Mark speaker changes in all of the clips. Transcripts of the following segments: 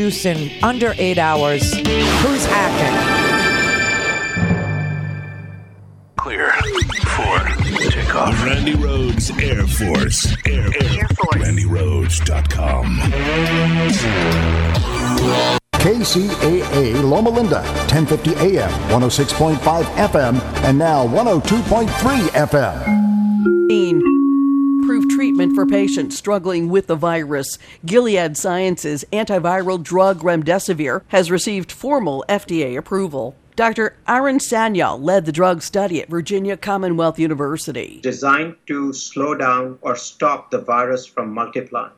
Speaker 1: Use in under eight hours. Who's hacking?
Speaker 2: Clear for takeoff. Randy Rhodes Air Force. Air, Air Force. RandyRhodes.com.
Speaker 3: KCAA Loma Linda, 1050 AM, 106.5 FM, and now 102.3 FM.
Speaker 4: Treatment for patients struggling with the virus. Gilead Sciences antiviral drug remdesivir has received formal FDA approval. Dr. Arun Sanyal led the drug study at Virginia Commonwealth University.
Speaker 5: Designed to slow down or stop the virus from multiplying.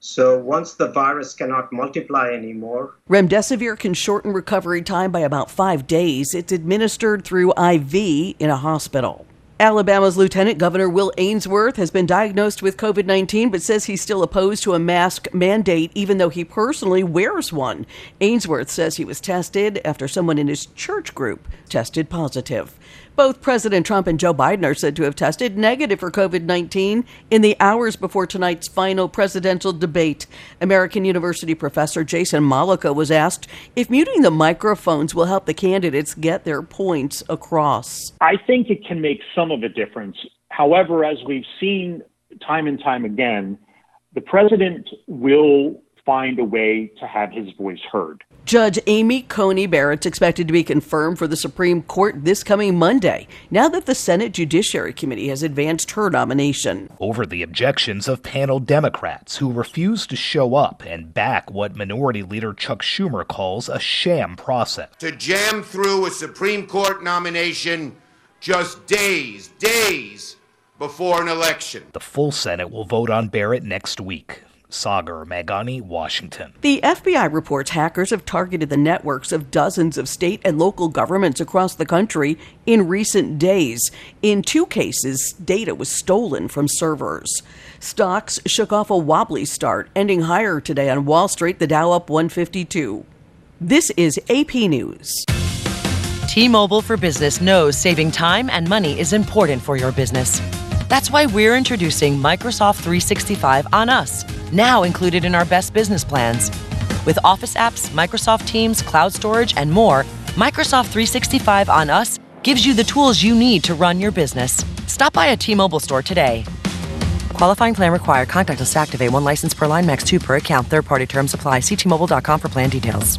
Speaker 5: So once the virus cannot multiply anymore,
Speaker 4: Remdesivir can shorten recovery time by about five days. It's administered through IV in a hospital. Alabama's Lieutenant Governor Will Ainsworth has been diagnosed with COVID 19 but says he's still opposed to a mask mandate even though he personally wears one. Ainsworth says he was tested after someone in his church group tested positive. Both President Trump and Joe Biden are said to have tested negative for COVID 19 in the hours before tonight's final presidential debate. American University professor Jason Mollica was asked if muting the microphones will help the candidates get their points across.
Speaker 6: I think it can make some of a difference. However, as we've seen time and time again, the president will find a way to have his voice heard.
Speaker 4: Judge Amy Coney Barrett's expected to be confirmed for the Supreme Court this coming Monday, now that the Senate Judiciary Committee has advanced her nomination.
Speaker 7: Over the objections of panel Democrats who refuse to show up and back what Minority Leader Chuck Schumer calls a sham process.
Speaker 8: To jam through a Supreme Court nomination just days, days before an election.
Speaker 7: The full Senate will vote on Barrett next week. Sagar Meghani, Washington.
Speaker 4: The FBI reports hackers have targeted the networks of dozens of state and local governments across the country in recent days. In two cases, data was stolen from servers. Stocks shook off a wobbly start, ending higher today on Wall Street, the Dow up 152. This is AP News.
Speaker 9: T-Mobile for Business knows saving time and money is important for your business. That's why we're introducing Microsoft 365 on us, now included in our best business plans. With Office apps, Microsoft Teams, cloud storage, and more, Microsoft 365 on us gives you the tools you need to run your business. Stop by a T-Mobile store today. Qualifying plan required. Contact us to activate one license per line, max two per account. Third party terms apply. Ctmobile.com for plan details.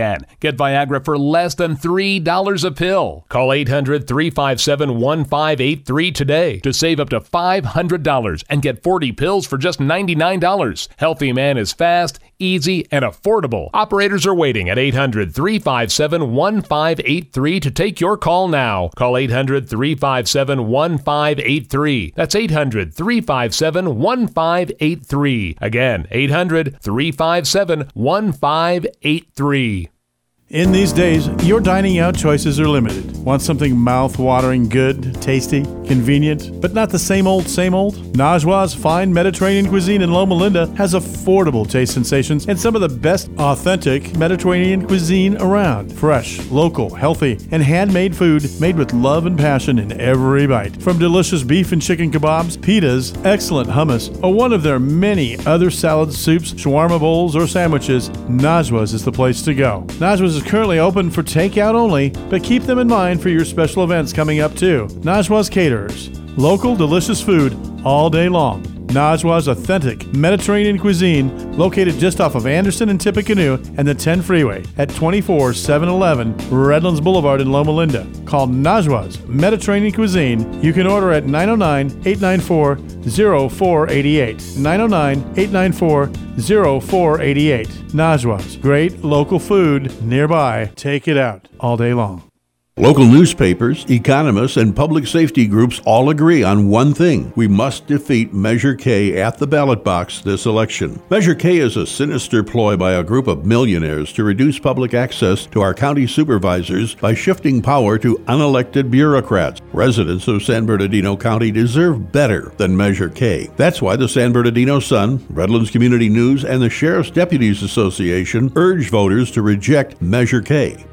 Speaker 10: Get Viagra for less than $3 a pill. Call 800 357 1583 today to save up to $500 and get 40 pills for just $99. Healthy Man is fast, easy, and affordable. Operators are waiting at 800 357 1583 to take your call now. Call 800 357 1583. That's 800 357 1583. Again, 800 357 1583.
Speaker 11: In these days, your dining out choices are limited. Want something mouth-watering, good, tasty, convenient, but not the same old, same old? Najwa's fine Mediterranean cuisine in Loma Linda has affordable taste sensations and some of the best authentic Mediterranean cuisine around. Fresh, local, healthy, and handmade food made with love and passion in every bite. From delicious beef and chicken kebabs, pitas, excellent hummus, or one of their many other salads, soups, shawarma bowls, or sandwiches, Najwa's is the place to go. Najwa's is currently open for takeout only, but keep them in mind for your special events coming up too. Najwa's Caterers. Local, delicious food all day long. Najwa's authentic Mediterranean cuisine located just off of Anderson and Tippecanoe and the 10 freeway at 24711 Redlands Boulevard in Loma Linda. Call Najwa's Mediterranean Cuisine. You can order at 909 894 0488. 909 894 0488. Najwa's. Great local food nearby. Take it out all day long.
Speaker 12: Local newspapers, economists, and public safety groups all agree on one thing. We must defeat Measure K at the ballot box this election. Measure K is a sinister ploy by a group of millionaires to reduce public access to our county supervisors by shifting power to unelected bureaucrats. Residents of San Bernardino County deserve better than Measure K. That's why the San Bernardino Sun, Redlands Community News, and the Sheriff's Deputies Association urge voters to reject Measure K.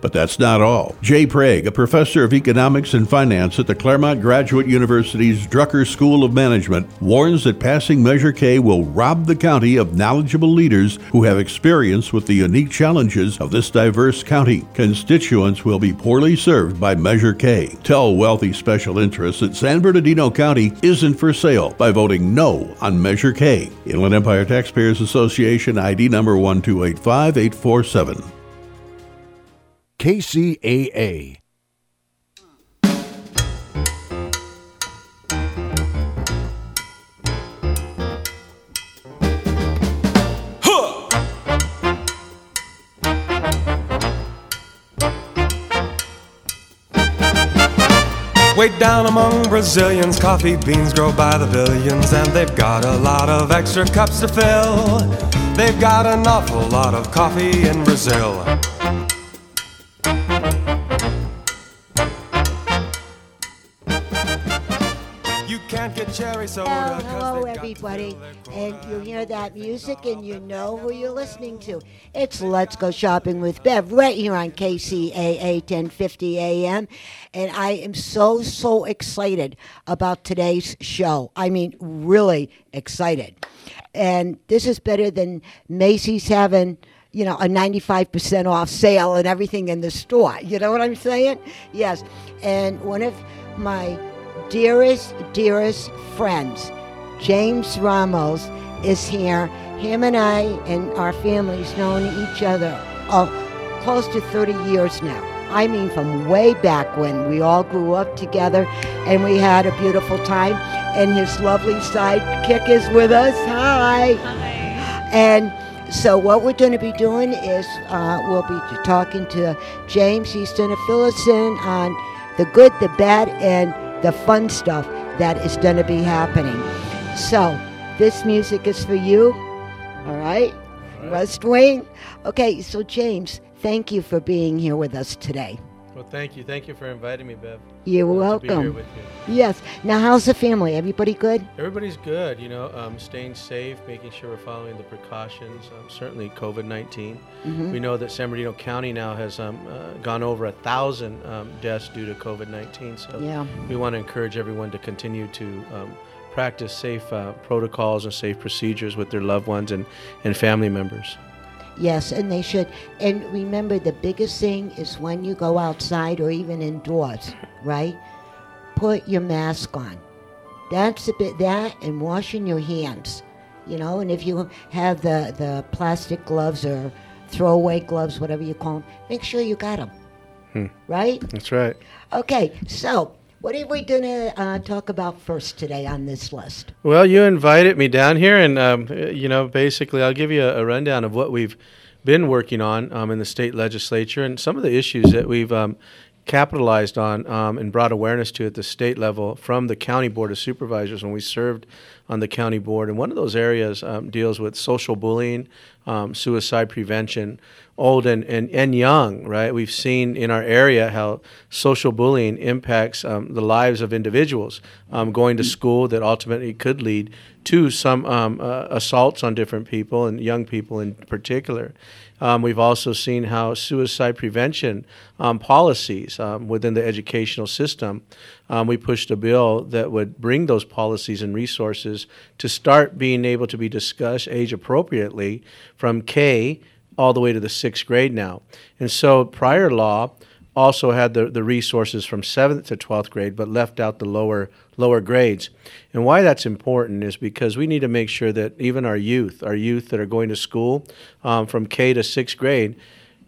Speaker 12: But that's not all. Jay Prag, a professor of economics and finance at the Claremont Graduate University's Drucker School of Management, warns that passing Measure K will rob the county of knowledgeable leaders who have experience with the unique challenges of this diverse county. Constituents will be poorly served by Measure K. Tell wealthy special interests that San Bernardino County isn't for sale by voting no on Measure K. Inland Empire Taxpayers Association ID number 1285847.
Speaker 3: KCAA.
Speaker 13: Way down among Brazilians, coffee beans grow by the billions, and they've got a lot of extra cups to fill. They've got an awful lot of coffee in Brazil.
Speaker 14: Well, hello, everybody. And you hear that music and you know who you're listening to. It's Let's Go Shopping with Bev right here on KCAA 1050 AM. And I am so, so excited about today's show. I mean, really excited. And this is better than Macy's having you know, a 95% off sale and everything in the store. You know what I'm saying? Yes. And one of my dearest, dearest friends, James Ramos, is here. Him and I and our families known each other uh, close to 30 years now. I mean, from way back when we all grew up together and we had a beautiful time. And his lovely sidekick is with us. Hi. Hi. And so what we're going to be doing is uh, we'll be talking to James. He's going to fill us in on the good, the bad, and the fun stuff that is going to be happening. So, this music is for you. All right? West Wing. Okay, so James, thank you for being here with us today.
Speaker 15: Well, thank you. Thank you for inviting me, Bev.
Speaker 14: You're welcome. You. Yes. Now, how's the family? Everybody good?
Speaker 15: Everybody's good. You know, um, staying safe, making sure we're following the precautions. Um, certainly, COVID 19. Mm-hmm. We know that San Bernardino County now has um, uh, gone over a thousand um, deaths due to COVID 19. So, yeah. we want to encourage everyone to continue to um, practice safe uh, protocols and safe procedures with their loved ones and, and family members.
Speaker 14: Yes, and they should. And remember, the biggest thing is when you go outside or even indoors, right? Put your mask on. That's a bit that, and washing your hands. You know, and if you have the the plastic gloves or throwaway gloves, whatever you call them, make sure you got them. Hmm. Right?
Speaker 15: That's right.
Speaker 14: Okay, so what are we going to uh, talk about first today on this list?
Speaker 15: Well, you invited me down here, and um, you know, basically, I'll give you a, a rundown of what we've been working on um, in the state legislature and some of the issues that we've um, capitalized on um, and brought awareness to at the state level from the county board of supervisors when we served on the county board. And one of those areas um, deals with social bullying, um, suicide prevention, old and, and, and young, right? We've seen in our area how social bullying impacts um, the lives of individuals um, going to school that ultimately could lead to some um, uh, assaults on different people and young people in particular. Um, we've also seen how suicide prevention um, policies um, within the educational system, we pushed a bill that would bring those policies and resources to start being able to be discussed age appropriately from K all the way to the sixth grade now. And so prior law also had the, the resources from 7th to 12th grade, but left out the lower lower grades. And why that's important is because we need to make sure that even our youth, our youth that are going to school um, from K to sixth grade,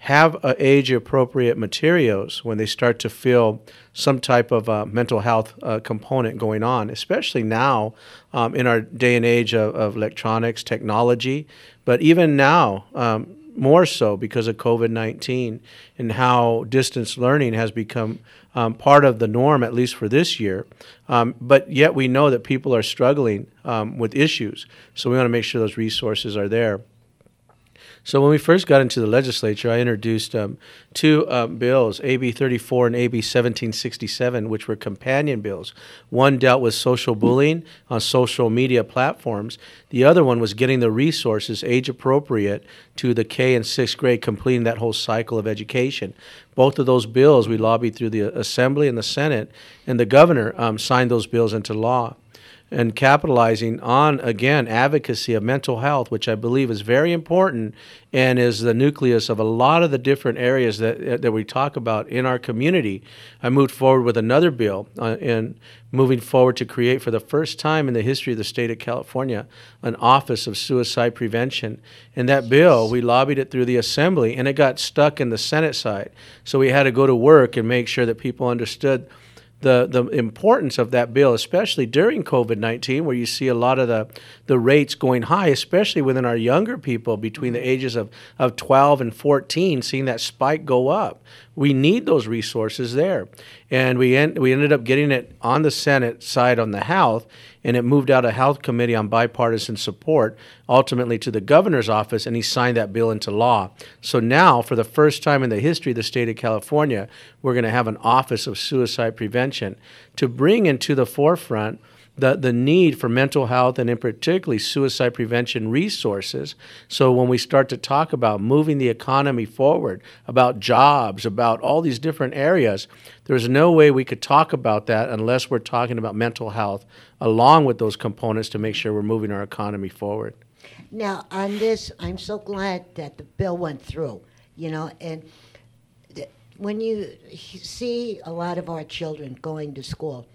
Speaker 15: have uh, age appropriate materials when they start to feel some type of uh, mental health uh, component going on, especially now um, in our day and age of, of, electronics, technology, but even now. Um, more so because of COVID 19 and how distance learning has become um, part of the norm, at least for this year. Um, but yet we know that people are struggling um, with issues. So we want to make sure those resources are there. So when we first got into the legislature, I introduced um, two um, bills, AB 34 and AB 1767, which were companion bills. One dealt with social bullying on social media platforms. The other one was getting the resources age appropriate to the K and sixth grade, completing that whole cycle of education. Both of those bills we lobbied through the Assembly and the Senate, and the governor um, signed those bills into law and capitalizing on again advocacy of mental health, which I believe is very important and is the nucleus of a lot of the different areas that that we talk about in our community. I moved forward with another bill uh, and moving forward to create for the first time in the history of the state of California an office of suicide prevention. And that bill, we lobbied it through the assembly and it got stuck in the Senate side. So we had to go to work and make sure that people understood the, the importance of that bill, especially during COVID 19, where you see a lot of the, the rates going high, especially within our younger people between the mm-hmm. ages of, of 12 and 14, seeing that spike go up. We need those resources there. And we, en- we ended up getting it on the Senate side on the health and it moved out of health committee on bipartisan support ultimately to the governor's office and he signed that bill into law so now for the first time in the history of the state of california we're going to have an office of suicide prevention to bring into the forefront the, the need for mental health and in particularly suicide prevention resources. So when we start to talk about moving the economy forward, about jobs, about all these different areas, there's no way we could talk about that unless we're talking about mental health along with those components to make sure we're moving our economy forward.
Speaker 14: Now, on this, I'm so glad that the bill went through, you know, and when you see a lot of our children going to school,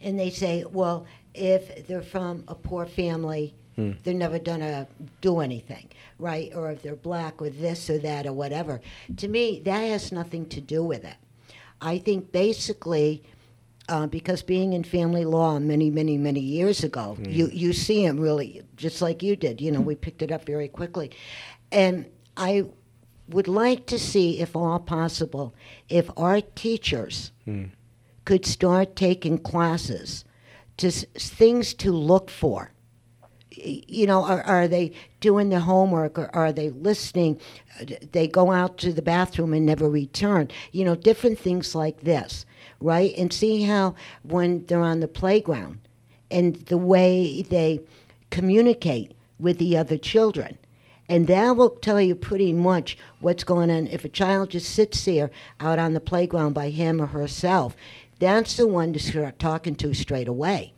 Speaker 14: and they say, well, if they're from a poor family, hmm. they're never gonna do anything, right? Or if they're black or this or that or whatever. To me, that has nothing to do with it. I think basically, uh, because being in family law many, many, many years ago, hmm. you you see them really just like you did. You know, we picked it up very quickly, and I would like to see, if all possible, if our teachers. Hmm could start taking classes to things to look for. You know, are, are they doing their homework or are they listening? They go out to the bathroom and never return. You know, different things like this, right? And see how when they're on the playground and the way they communicate with the other children. And that will tell you pretty much what's going on. If a child just sits there out on the playground by him or herself, that's the one to start talking to straight away,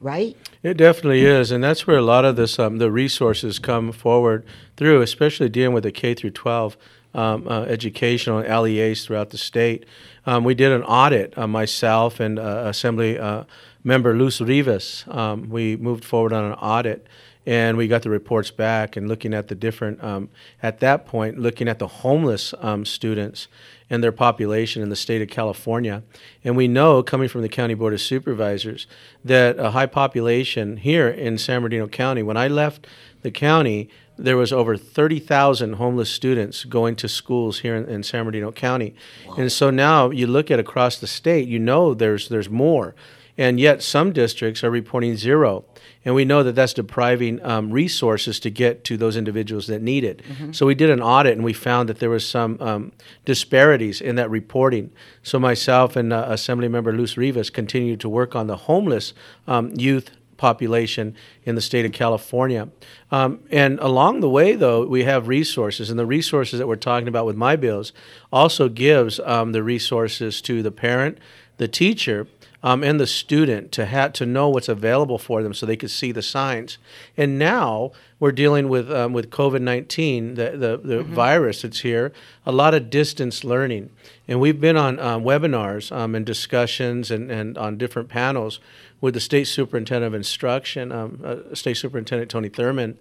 Speaker 14: right?
Speaker 15: It definitely is, and that's where a lot of this um, the resources come forward through, especially dealing with the K through 12 um, uh, educational LEAs throughout the state. Um, we did an audit, uh, myself and uh, Assembly uh, member Luz Rivas. Um, we moved forward on an audit and we got the reports back and looking at the different um, at that point looking at the homeless um, students and their population in the state of California. And we know, coming from the County Board of Supervisors, that a high population here in San Bernardino County, when I left the county, there was over 30,000 homeless students going to schools here in, in San Bernardino County. Wow. And so now you look at across the state, you know there's, there's more. And yet some districts are reporting zero and we know that that's depriving um, resources to get to those individuals that need it. Mm-hmm. So we did an audit and we found that there was some um, disparities in that reporting. So myself and uh, Assembly Member Luz Rivas continued to work on the homeless um, youth population in the state of California. Um, and along the way, though, we have resources, and the resources that we're talking about with my bills also gives um, the resources to the parent, the teacher, um, and the student to have to know what's available for them so they could see the signs. And now we're dealing with um, with COVID nineteen, the the, the
Speaker 16: Mhm.
Speaker 15: virus that's here. A lot of distance learning, and we've been on um, webinars um, and discussions and, and on different panels with the state superintendent of instruction, um, uh, state superintendent Tony Thurmond,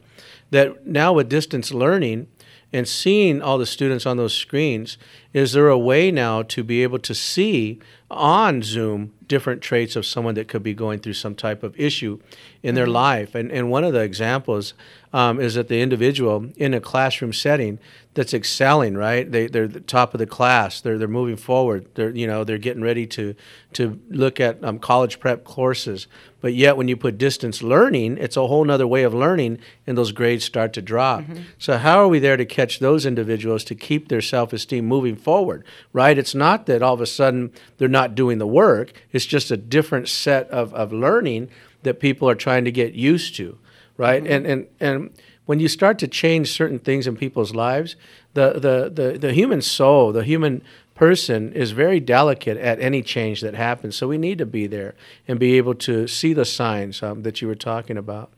Speaker 15: that now with distance learning and seeing all the students on those screens, is there a way now to be able to see on Zoom different traits of someone that could be going through some type of issue in their
Speaker 16: Mhm.
Speaker 15: life? And, and one of the examples um, is that the individual in a classroom setting that's excelling, right? They, they're the top of the class. They're, they're moving forward. They're, you know, they're getting ready to, to look at um, college prep courses. But yet when you put distance learning, it's a whole nother way of learning and those grades start to drop.
Speaker 16: Mhm.
Speaker 15: So how are we there to catch those individuals to keep their self-esteem moving forward, right? It's not that all of a sudden they're not doing the work. It's just a different set of, of learning that people are trying to get used to, right? And, and, and when you start to change certain things in people's lives, the, the, the, the human soul, the human person is very delicate at any change that happens. So we need to be there and be able to see the signs um, that you were talking about.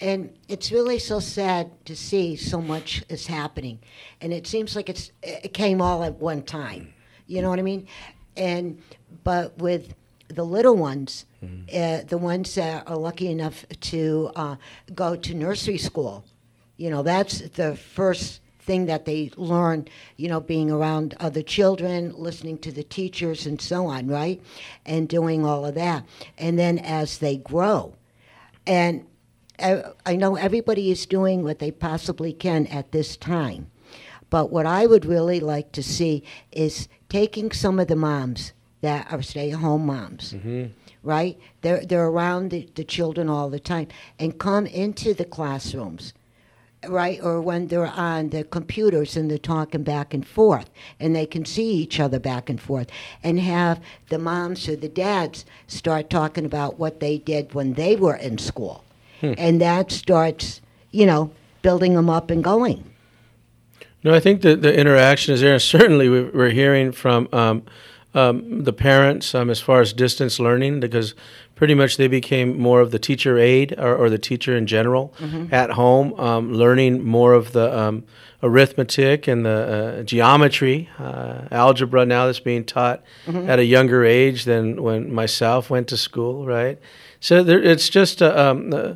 Speaker 14: And it's really so sad to see so much is happening, and it seems like it's it came all at one time. You know what I mean? And but with the little ones, uh, the ones that are lucky enough to uh, go to nursery school, you know, that's the first thing that they learn, you know, being around other children, listening to the teachers, and so on, right? And doing all of that. And then as they grow, and I I know everybody is doing what they possibly can at this time. But what I would really like to see is taking some of the moms that are stay at home moms, right? They're, they're around the, the children all the time and come into the classrooms, right? Or when they're on the computers and they're talking back and forth and they can see each other back and forth and have the moms or the dads start talking about what they did when they were in school.
Speaker 15: Hmm.
Speaker 14: And that starts, you know, building them up and going.
Speaker 15: No, I think that the interaction is there. And certainly, we- we're hearing from um, um, the parents um, as far as distance learning because pretty much they became more of the teacher aide or, or the teacher in general
Speaker 16: Mhm.
Speaker 15: at home, um, learning more of the um, arithmetic and the uh, geometry, uh, algebra now that's being taught
Speaker 16: Mhm.
Speaker 15: at a younger age than when myself went to school, right? So there, it's just uh, um, uh,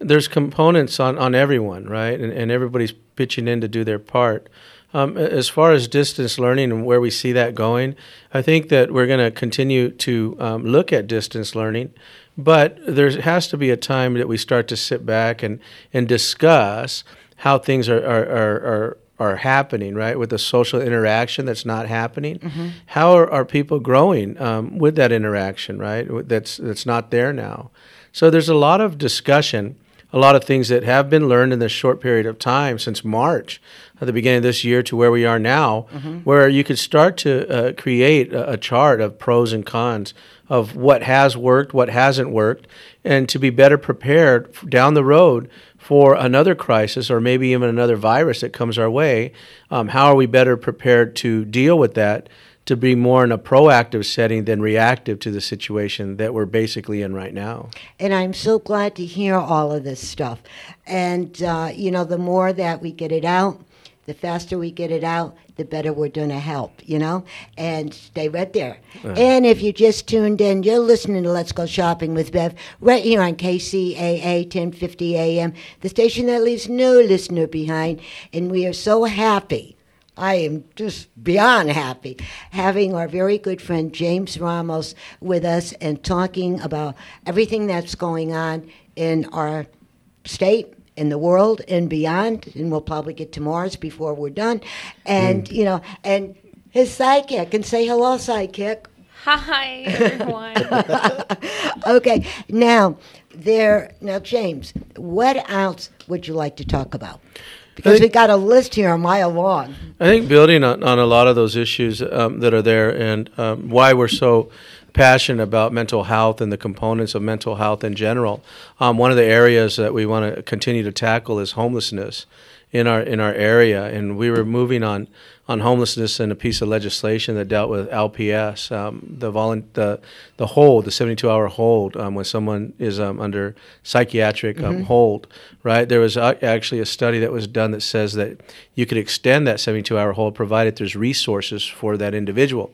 Speaker 15: there's components on, on everyone, right? And, and everybody's pitching in to do their part. Um, as far as distance learning and where we see that going, I think that we're going to continue to um, look at distance learning, but there has to be a time that we start to sit back and, and discuss how things are, are, are, are, are happening, right? With the social interaction that's not happening.
Speaker 16: Mhm.
Speaker 15: How are, are people growing um, with that interaction, right? That's, that's not there now. So there's a lot of discussion, a lot of things that have been learned in this short period of time since March, at the beginning of this year to where we are now,
Speaker 16: Mhm.
Speaker 15: where you could start to uh, create a, a chart of pros and cons of what has worked, what hasn't worked, and to be better prepared f- down the road for another crisis or maybe even another virus that comes our way. Um, how are we better prepared to deal with that? To be more in a proactive setting than reactive to the situation that we're basically in right now.
Speaker 14: And I'm so glad to hear all of this stuff. And, uh, you know, the more that we get it out, the faster we get it out, the better we're going to help, you know? And stay right there.
Speaker 16: Uh.
Speaker 14: And if you just tuned in, you're listening to Let's Go Shopping with Bev right here on KCAA 1050 AM, the station that leaves no listener behind. And we are so happy. I am just beyond happy having our very good friend James Ramos with us and talking about everything that's going on in our state, in the world, and beyond. And we'll probably get to Mars before we're done. And, you know, and his sidekick, and say hello, sidekick.
Speaker 17: Hi, everyone.
Speaker 14: okay, now there. Now, James, what else would you like to talk about? Because we got a list here a mile long.
Speaker 15: I think building on, on a lot of those issues um, that are there and um, why we're so passionate about mental health and the components of mental health in general. Um, one of the areas that we want to continue to tackle is homelessness. in our in our area, and we were moving on on homelessness and a piece of legislation that dealt with LPS, um, the, volu- the the hold, the 72 hour hold um, when someone is um, under psychiatric um,
Speaker 16: Mhm.
Speaker 15: hold. Right, there was uh, actually a study that was done that says that you could extend that 72 hour hold provided there's resources for that individual.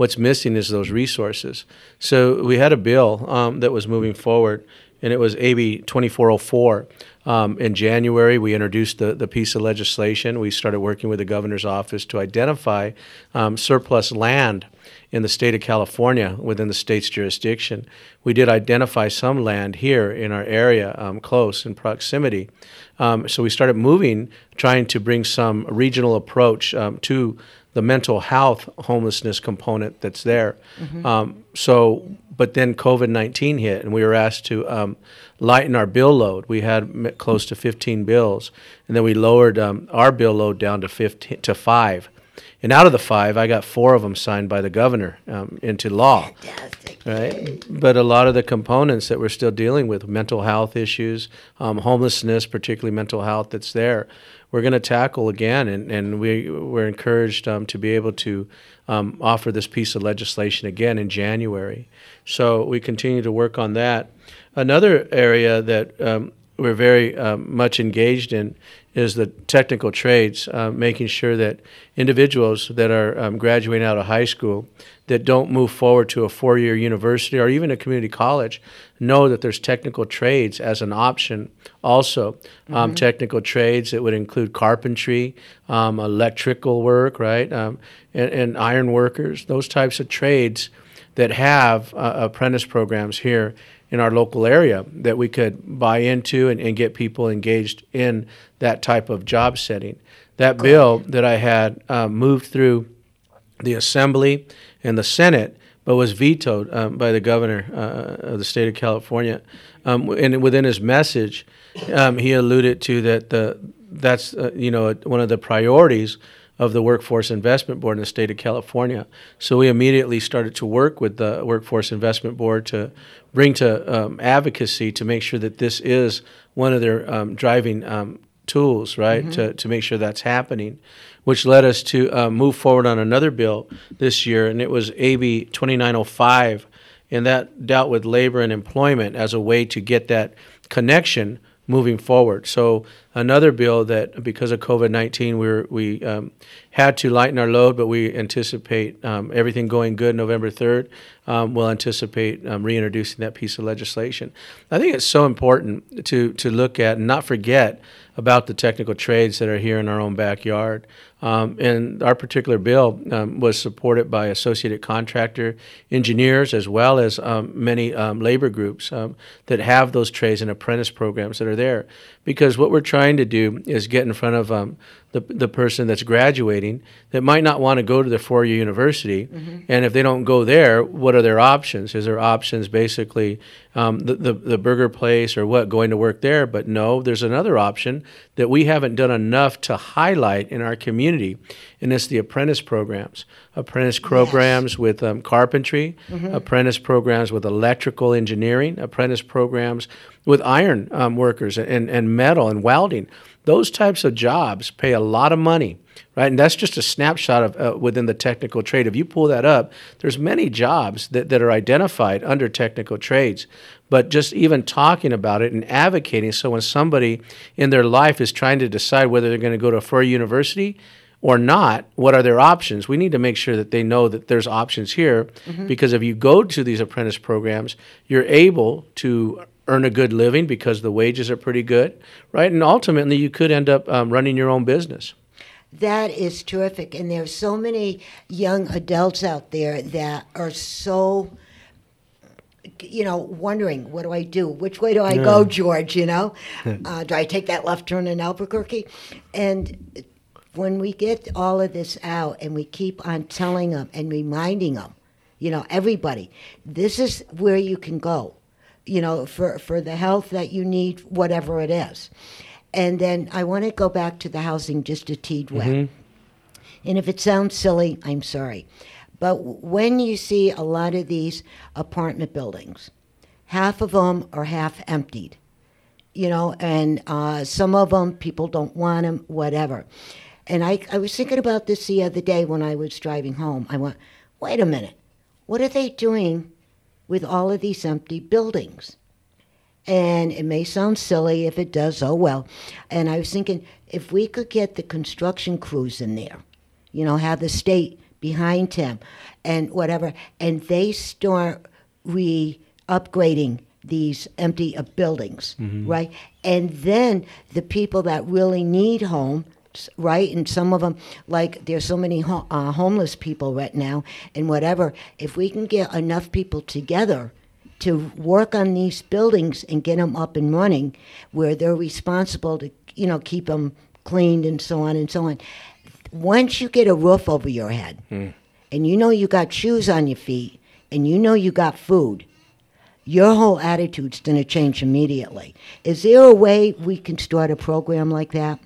Speaker 15: What's missing is those resources. So we had a bill um, that was moving forward, and it was AB 2404. Um, in January, we introduced the, the piece of legislation. We started working with the governor's office to identify um, surplus land in the state of California within the state's jurisdiction. We did identify some land here in our area, um, close in proximity. Um, so we started moving, trying to bring some regional approach um, to the mental health homelessness component that's there.
Speaker 16: Mhm.
Speaker 15: Um, so, but then COVID 19 hit, and we were asked to um, lighten our bill load. We had close to 15 bills, and then we lowered um, our bill load down to 15 to five. And out of the five, I got four of them signed by the governor um, into law. Fantastic. Right, but a lot of the components that we're still dealing with, mental health issues, um, homelessness, particularly mental health, that's there, we're going to tackle again, and, and we we're encouraged um, to be able to um, offer this piece of legislation again in January. So we continue to work on that. Another area that um, we're very um, much engaged in is the technical trades, uh, making sure that individuals that are um, graduating out of high school that don't move forward to a four-year university or even a community college know that there's technical trades as an option also um,
Speaker 16: Mhm.
Speaker 15: technical trades that would include carpentry um, electrical work right um, and, and iron workers those types of trades that have uh, apprentice programs here in our local area that we could buy into and, and get people engaged in that type of job setting. That bill that I had um, moved through the Assembly and the Senate, but was vetoed um, by the governor uh, of the state of California. Um, and within his message, um, he alluded to that the that's uh, you know one of the priorities of the Workforce Investment Board in the state of California. So we immediately started to work with the Workforce Investment Board to bring to um, advocacy to make sure that this is one of their um, driving um, tools, right,
Speaker 16: Mhm.
Speaker 15: to, to make sure that's happening, which led us to uh, move forward on another bill this year, and it was AB 2905, and that dealt with labor and employment as a way to get that connection moving forward. So another bill that because of COVID nineteen we were, we um, had to lighten our load, but we anticipate um, everything going good November third. Um, we'll anticipate um, reintroducing that piece of legislation. I think it's so important to to look at and not forget about the technical trades that are here in our own backyard. Um, and our particular bill um, was supported by Associated Contractor engineers as well as um, many um, labor groups um, that have those trades and apprentice programs that are there. Because what we're trying to do is get in front of um, the, the person that's graduating that might not want to go to the four year university.
Speaker 16: Mhm.
Speaker 15: And if they don't go there, what are their options? Is there options basically um, the, the, the burger place or what, going to work there? But no, there's another option that we haven't done enough to highlight in our community, and it's the apprentice programs. Apprentice programs with um, carpentry,
Speaker 16: Mhm.
Speaker 15: apprentice programs with electrical engineering, apprentice programs with iron um, workers and, and metal and welding. Those types of jobs pay a lot of money, right? And that's just a snapshot of uh, within the technical trade. If you pull that up, there's many jobs that, that are identified under technical trades. But just even talking about it and advocating, so when somebody in their life is trying to decide whether they're going to go to a four university or not, what are their options? We need to make sure that they know that there's options here
Speaker 16: Mhm.
Speaker 15: because if you go to these apprentice programs, you're able to earn a good living because the wages are pretty good, right? And ultimately, you could end up um, running your own business.
Speaker 14: That is terrific. And there are so many young adults out there that are so, you know, wondering, what do I do? Which way do I go, George? You know, uh, do I take that left turn in Albuquerque? And when we get all of this out and we keep on telling them and reminding them, you know, everybody, this is where you can go, you know, for, for the health that you need, whatever it is. And then I want to go back to the housing just a teed wet.
Speaker 15: Mhm.
Speaker 14: And if it sounds silly, I'm sorry. But when you see a lot of these apartment buildings, half of them are half emptied. you know, and uh, some of them people don't want them, whatever. And I, I was thinking about this the other day when I was driving home. I went, wait a minute, what are they doing with all of these empty buildings? And it may sound silly if it does, oh well. And I was thinking, if we could get the construction crews in there, you know, have the state behind them and whatever, and they start re upgrading these empty uh, buildings,
Speaker 16: Mhm.
Speaker 14: right? And then the people that really need homes, right? And some of them, like there's so many ho- uh, homeless people right now, and whatever. If we can get enough people together to work on these buildings and get them up and running, where they're responsible to, you know, keep them cleaned and so on and so on. Once you get a roof over your head, and you know you got shoes on your feet, and you know you got food, your whole attitude's going to change immediately. Is there a way we can start a program like that?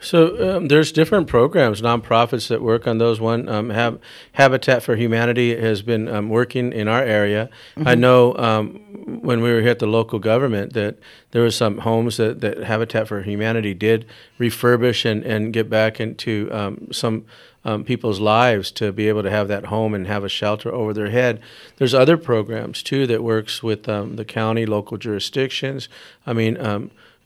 Speaker 15: So um, there's different programs, nonprofits that work on those. One, um, Hab- Habitat for Humanity has been um, working in our area. I
Speaker 16: Mhm.
Speaker 15: know um, when we were here at the local government that there was some homes that, that Habitat for Humanity did refurbish and, and get back into um, some um, people's lives to be able to have that home and have a shelter over their head. There's other programs too that works with um, the county, local jurisdictions. I mean.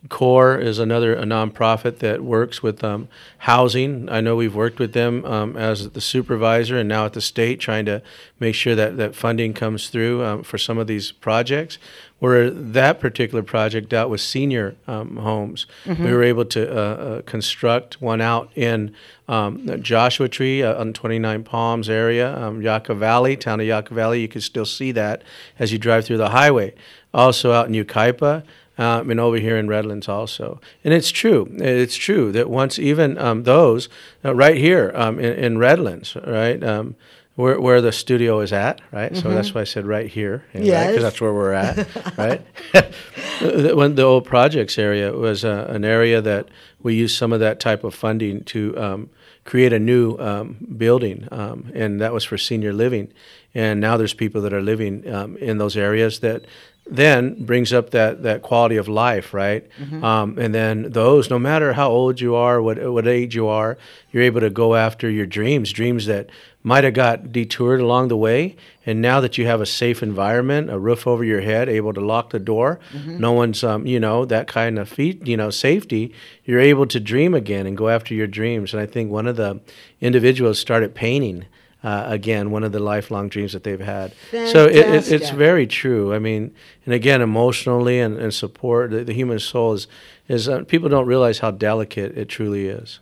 Speaker 15: CORE is another a nonprofit that works with um, housing. I know we've worked with them um, as the supervisor and now at the state, trying to make sure that that funding comes through um, for some of these projects. Where that particular project dealt with senior um, homes,
Speaker 16: Mhm.
Speaker 15: we were able to uh, uh, construct one out in um, Joshua Tree uh, on 29 Palms area, um, Yucca Valley, town of Yucca Valley. You can still see that as you drive through the highway. Also out in Yucaipa um, and over here in Redlands also. And it's true. It's true that once even um, those uh, right here um, in, in Redlands, right, um, where, where the studio is at, right? So
Speaker 16: Mhm.
Speaker 15: that's why I said right here, because
Speaker 16: Yes.
Speaker 15: that's where we're at, right? when the old projects area was uh, an area that we used some of that type of funding to um, create a new um, building, um, and that was for senior living. And now there's people that are living um, in those areas that then brings up that, that quality of life, right?
Speaker 16: Mhm.
Speaker 15: Um, and then those, no matter how old you are, what what age you are, you're able to go after your dreams, dreams that might have got detoured along the way. And now that you have a safe environment, a roof over your head, able to lock the door,
Speaker 16: Mhm.
Speaker 15: no one's, um, you know, that kind of feet, you know, safety, you're able to dream again and go after your dreams. And I think one of the individuals started painting. Uh, again, one of the lifelong dreams that they've had. So it, it, it's very true. I mean, and again, emotionally and, and support, the, the human soul is, is uh, people don't realize how delicate it truly is.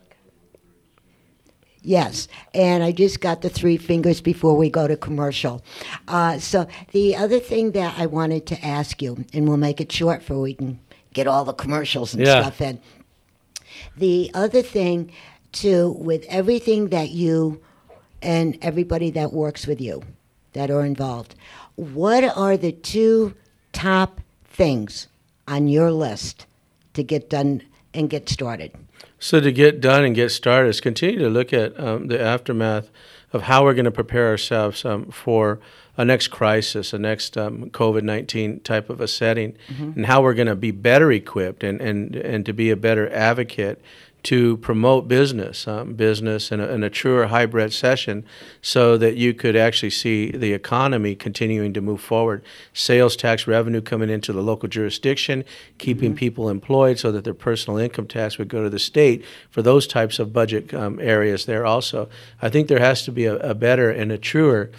Speaker 14: Yes, and I just got the three fingers before we go to commercial. Uh, so the other thing that I wanted to ask you, and we'll make it short for we can get all the commercials and
Speaker 16: Yeah.
Speaker 14: stuff in. The other thing, too, with everything that you and everybody that works with you that are involved, what are the two top things on your list to get done and get started?
Speaker 15: So to get done and get started is continue to look at um, the aftermath of how we're going to prepare ourselves um, for a next crisis, a next um, COVID nineteen type of a setting,
Speaker 16: Mhm.
Speaker 15: and how we're going to be better equipped and, and and to be a better advocate to promote business, um, business in a, in a truer hybrid session, so that you could actually see the economy continuing to move forward. Sales tax revenue coming into the local jurisdiction, keeping people employed, so that their personal income tax would go to the state for those types of budget um, areas there. Also, I think there has to be a, a better and a truer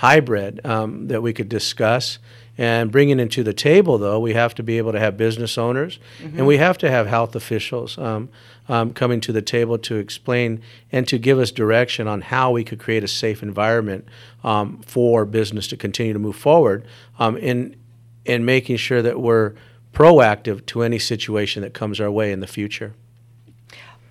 Speaker 15: hybrid um, that we could discuss. And bringing it to the table, though, we have to be able to have business owners
Speaker 16: Mhm.
Speaker 15: and we have to have health officials um, um, coming to the table to explain and to give us direction on how we could create a safe environment um, for business to continue to move forward um, in, in making sure that we're proactive to any situation that comes our way in the future.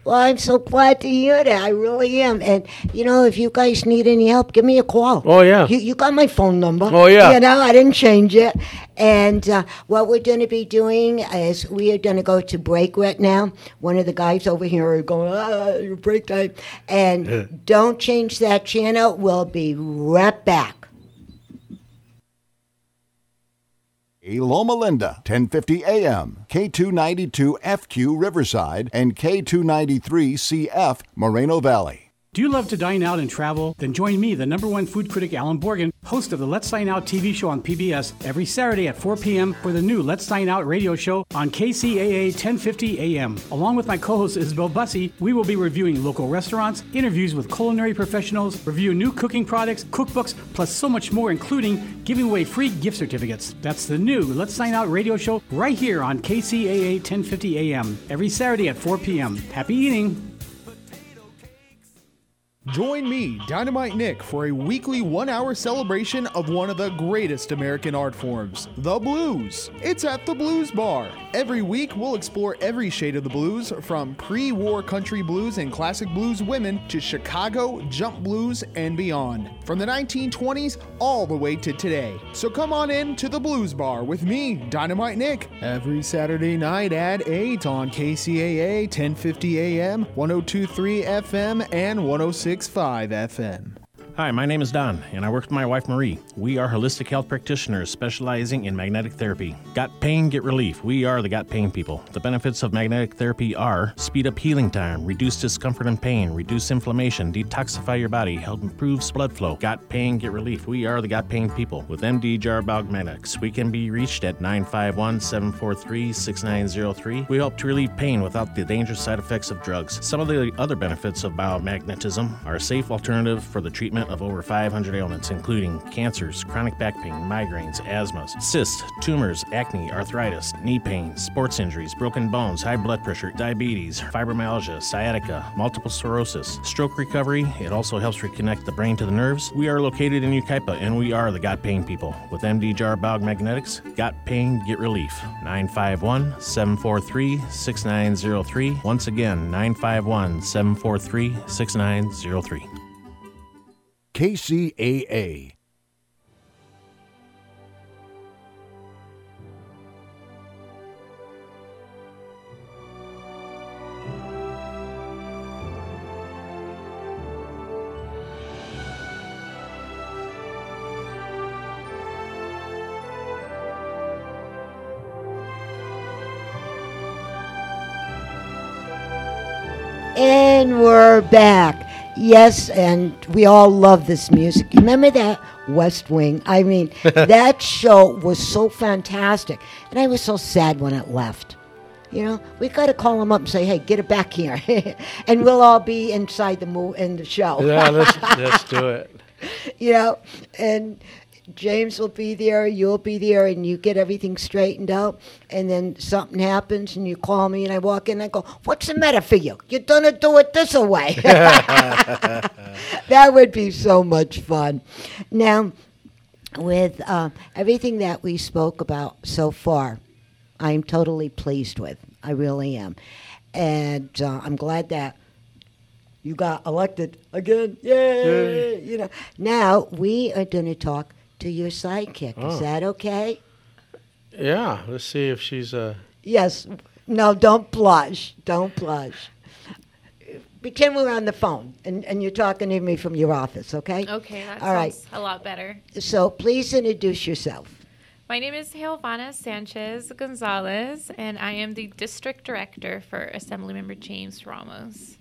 Speaker 14: Well, I'm so glad to hear that. I really am. And you know, if you guys need any help, give me a call.
Speaker 15: Oh, yeah.
Speaker 14: You, you got my phone number.
Speaker 15: Oh, yeah.
Speaker 14: You know, I didn't change it. And uh, what we're going to be doing is we are going to go to break right now. One of the guys over here are going, ah, your break time. And don't change that channel. We'll be right back.
Speaker 3: Loma Linda, 1050 AM, K292FQ Riverside, and K293CF Moreno Valley.
Speaker 16: Do you love to dine out and travel? Then join me, the number one food critic Alan Borgen, host of the Let's Dine Out TV show on PBS, every Saturday at 4 p.m. for the new Let's Dine Out radio show on KCAA 1050 AM. Along with my co-host Isabel Bussy, we will be reviewing local restaurants, interviews with culinary professionals, review new cooking products, cookbooks, plus so much more, including giving away free gift certificates. That's the new Let's Dine Out radio show right here on KCAA 1050 AM, every Saturday at 4 p.m. Happy eating!
Speaker 18: Join me, Dynamite Nick, for a weekly one hour celebration of one of the greatest American art forms, the blues. It's at the Blues Bar. Every week, we'll explore every shade of the blues, from pre war country blues and classic blues women to Chicago, jump blues, and beyond. From the 1920s all the way to today. So come on in to the Blues Bar with me, Dynamite Nick, every Saturday night at 8 on KCAA 1050 AM, 1023 FM, and 106. 106.5 FM.
Speaker 19: Hi, my name is Don, and I work with my wife Marie. We are holistic health practitioners specializing in magnetic therapy. Got pain, get relief. We are the Got Pain people. The benefits of magnetic therapy are speed up healing time, reduce discomfort and pain, reduce inflammation, detoxify your body, help improve blood flow. Got pain, get relief. We are the Got Pain people. With MD Jar Magnetics, we can be reached at 951 743 6903. We help to relieve pain without the dangerous side effects of drugs. Some of the other benefits of biomagnetism are a safe alternative for the treatment of over 500 ailments, including cancers, chronic back pain, migraines, asthmas, cysts, tumors, acne, arthritis, knee pain, sports injuries, broken bones, high blood pressure, diabetes, fibromyalgia, sciatica, multiple sclerosis, stroke recovery. It also helps reconnect the brain to the nerves. We are located in Yucaipa, and we are the Got Pain people. With MD Jar Bog Magnetics, Got Pain, Get Relief. 951 743 6903. Once again, 951 743 6903.
Speaker 3: KCAA.
Speaker 14: And we're back. Yes, and we all love this music. Remember that West Wing? I mean, that show was so fantastic. And I was so sad when it left. You know, we got to call them up and say, "Hey, get it back here," and we'll all be inside the mo- in the show.
Speaker 15: Yeah, let's let's do it.
Speaker 14: You know, and James will be there, you'll be there, and you get everything straightened out. And then something happens, and you call me, and I walk in, and I go, "What's the matter for you? You're gonna do it this way." that would be so much fun. Now, with uh, everything that we spoke about so far, I'm totally pleased with. I really am, and uh, I'm glad that you got elected again. Yay!
Speaker 15: Yay.
Speaker 14: You know. Now we are going to talk to your sidekick.
Speaker 15: Oh.
Speaker 14: Is that okay?
Speaker 15: Yeah, let's see if she's uh
Speaker 14: Yes. No, don't blush. Don't blush. Pretend we're on the phone and, and you're talking to me from your office, okay?
Speaker 17: Okay, that
Speaker 14: All right.
Speaker 17: sounds a lot better.
Speaker 14: So please introduce yourself.
Speaker 17: My name is Giovanna Sanchez Gonzalez, and I am the district director for Assemblymember James Ramos.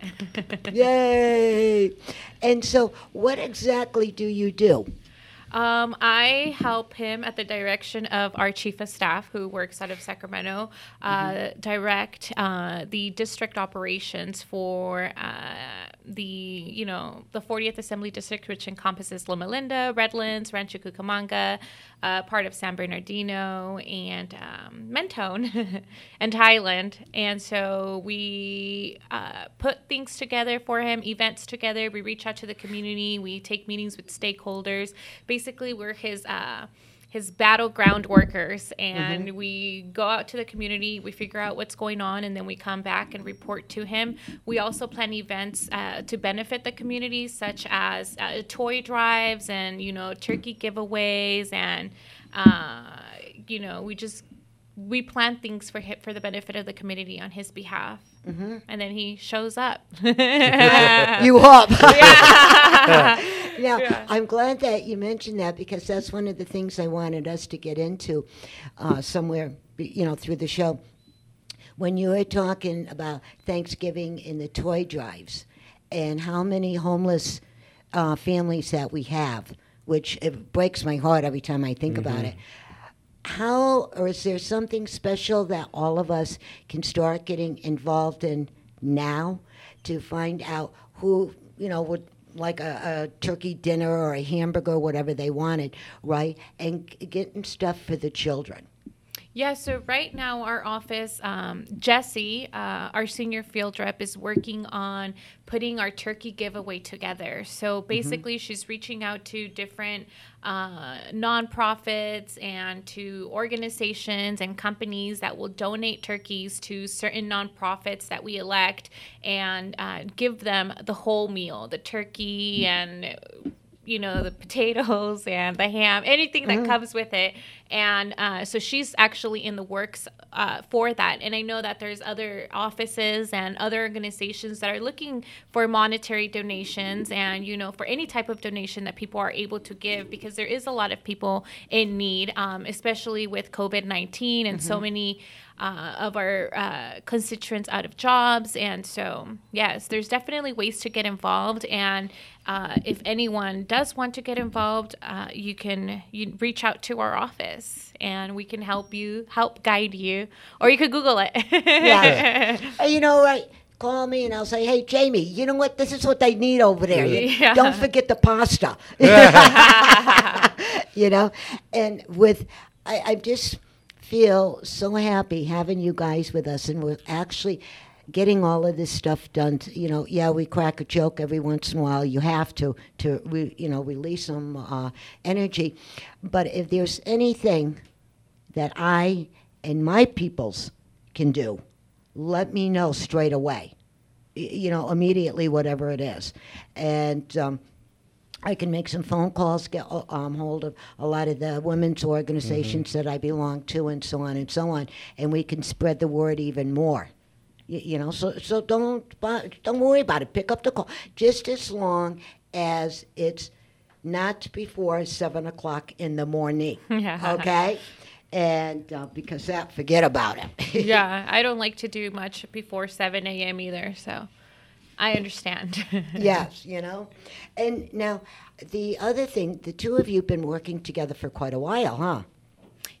Speaker 14: Yay! And so, what exactly do you do?
Speaker 17: Um, I help him at the direction of our chief of staff, who works out of Sacramento, uh, direct uh, the district operations for uh, the you know the 40th Assembly District, which encompasses Loma Linda, Redlands, Rancho Cucamonga, uh, part of San Bernardino, and um, Mentone, and Highland. And so we uh, put things together for him, events together. We reach out to the community. We take meetings with stakeholders. Basically, we're his. Uh, his battleground workers and we go out to the community we figure out what's going on and then we come back and report to him we also plan events uh, to benefit the community such as uh, toy drives and you know turkey giveaways and uh, you know we just we plan things for him for the benefit of the community on his behalf
Speaker 14: Mhm.
Speaker 17: and then he shows up
Speaker 14: you up.
Speaker 17: yeah.
Speaker 14: now,
Speaker 17: Yeah.
Speaker 14: I'm glad that you mentioned that because that's one of the things I wanted us to get into uh, somewhere, you know, through the show. When you were talking about Thanksgiving and the toy drives and how many homeless uh, families that we have, which it breaks my heart every time I think about
Speaker 20: Mhm.
Speaker 14: it. How, or is there something special that all of us can start getting involved in now to find out who, you know, would like a, a turkey dinner or a hamburger, whatever they wanted, right? And getting stuff for the children.
Speaker 17: Yeah, so right now our office, um, Jesse, uh, our senior field rep, is working on putting our turkey giveaway together. So basically, she's reaching out to different uh, nonprofits and to organizations and companies that will donate turkeys to certain nonprofits that we elect and uh, give them the whole meal, the turkey and you know the potatoes and the ham anything that
Speaker 20: Mhm.
Speaker 17: comes with it and uh, so she's actually in the works uh, for that and i know that there's other offices and other organizations that are looking for monetary donations and you know for any type of donation that people are able to give because there is a lot of people in need um, especially with covid-19 and so
Speaker 20: Mhm.
Speaker 17: many uh, of our uh, constituents out of jobs. And so, yes, there's definitely ways to get involved. And uh, if anyone does want to get involved, uh, you can you reach out to our office and we can help you, help guide you, or you could Google it.
Speaker 14: yeah. Uh, you know, right? Call me and I'll say, hey, Jamie, you know what? This is what they need over there.
Speaker 17: Yeah.
Speaker 14: Don't forget the pasta. you know? And with, I, I just feel so happy having you guys with us and we're actually getting all of this stuff done. To, you know, yeah, we crack a joke every once in a while. You have to, to re, you know, release some uh, energy. But if there's anything that I and my peoples can do, let me know straight away. You know, immediately, whatever it is. And um, I can make some phone calls, get uh, um, hold of a lot of the women's organizations that I belong to, and so on and so on. And we can spread the word even more. Y- You know, so so don't don't worry about it. Pick up the call just as long as it's not before seven o'clock in the morning. Okay, and uh, because that, forget about it.
Speaker 17: yeah, I don't like to do much before 7 a.m. either. So I understand.
Speaker 14: yes, you know. And now, the other thing, the two of you have been working together for quite a while, huh?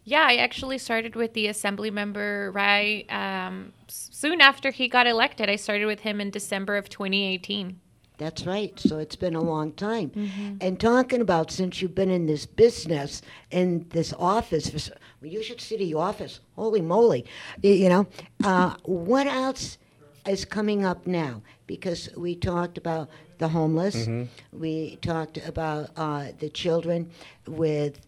Speaker 17: Yeah, I actually started with the assembly member right um, soon after he got elected. I started with him in December of 2018.
Speaker 14: That's right. So it's been a long time.
Speaker 17: Mhm.
Speaker 14: And talking about since you've been in this business, in this office, for, well, you should see the office. Holy moly. Y- You know, uh, what else is coming up now? Because we talked about the homeless,
Speaker 20: Mhm.
Speaker 14: we talked about uh, the children with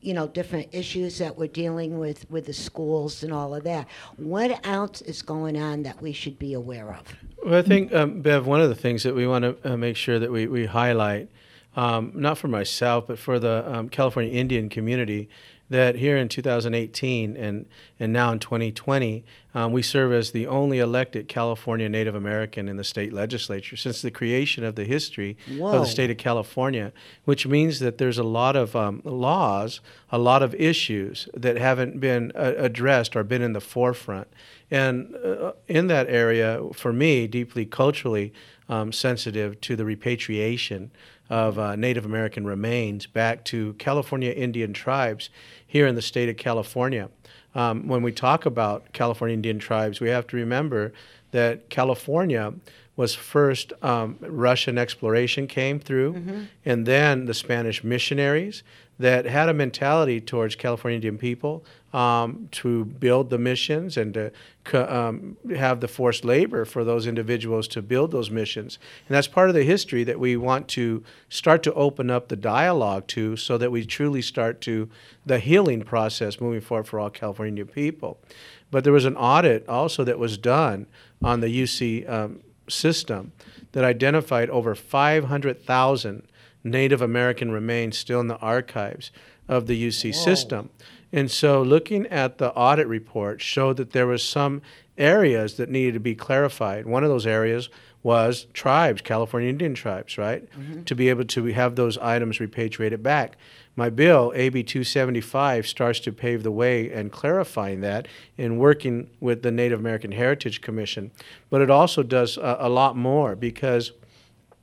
Speaker 14: you know different issues that we're dealing with with the schools and all of that. What else is going on that we should be aware of?
Speaker 15: Well, I think, um, Bev, one of the things that we want to uh, make sure that we, we highlight, um, not for myself, but for the um, California Indian community, that here in 2018 and, and now in 2020, um, we serve as the only elected California Native American in the state legislature since the creation of the history of the state of California, which means that there's a lot of um, laws, a lot of issues that haven't been uh, addressed or been in the forefront. And uh, in that area, for me, deeply culturally um, sensitive to the repatriation of uh, Native American remains back to California Indian tribes here in the state of California. Um, when we talk about California Indian tribes, we have to remember that California was first um, Russian exploration came through,
Speaker 20: Mhm.
Speaker 15: and then the Spanish missionaries that had a mentality towards California Indian people um, to build the missions and to co- um, have the forced labor for those individuals to build those missions. And that's part of the history that we want to start to open up the dialogue to so that we truly start to the healing process moving forward for all California Indian people. But there was an audit also that was done on the UC um, system that identified over 500,000 Native American remains still in the archives of the UC system. And so looking at the audit report showed that there was some areas that needed to be clarified. One of those areas was tribes, California Indian tribes, right?
Speaker 14: Mhm.
Speaker 15: To be able to have those items repatriated back. My bill, AB 275, starts to pave the way and clarifying that in working with the Native American Heritage Commission. But it also does a, a lot more because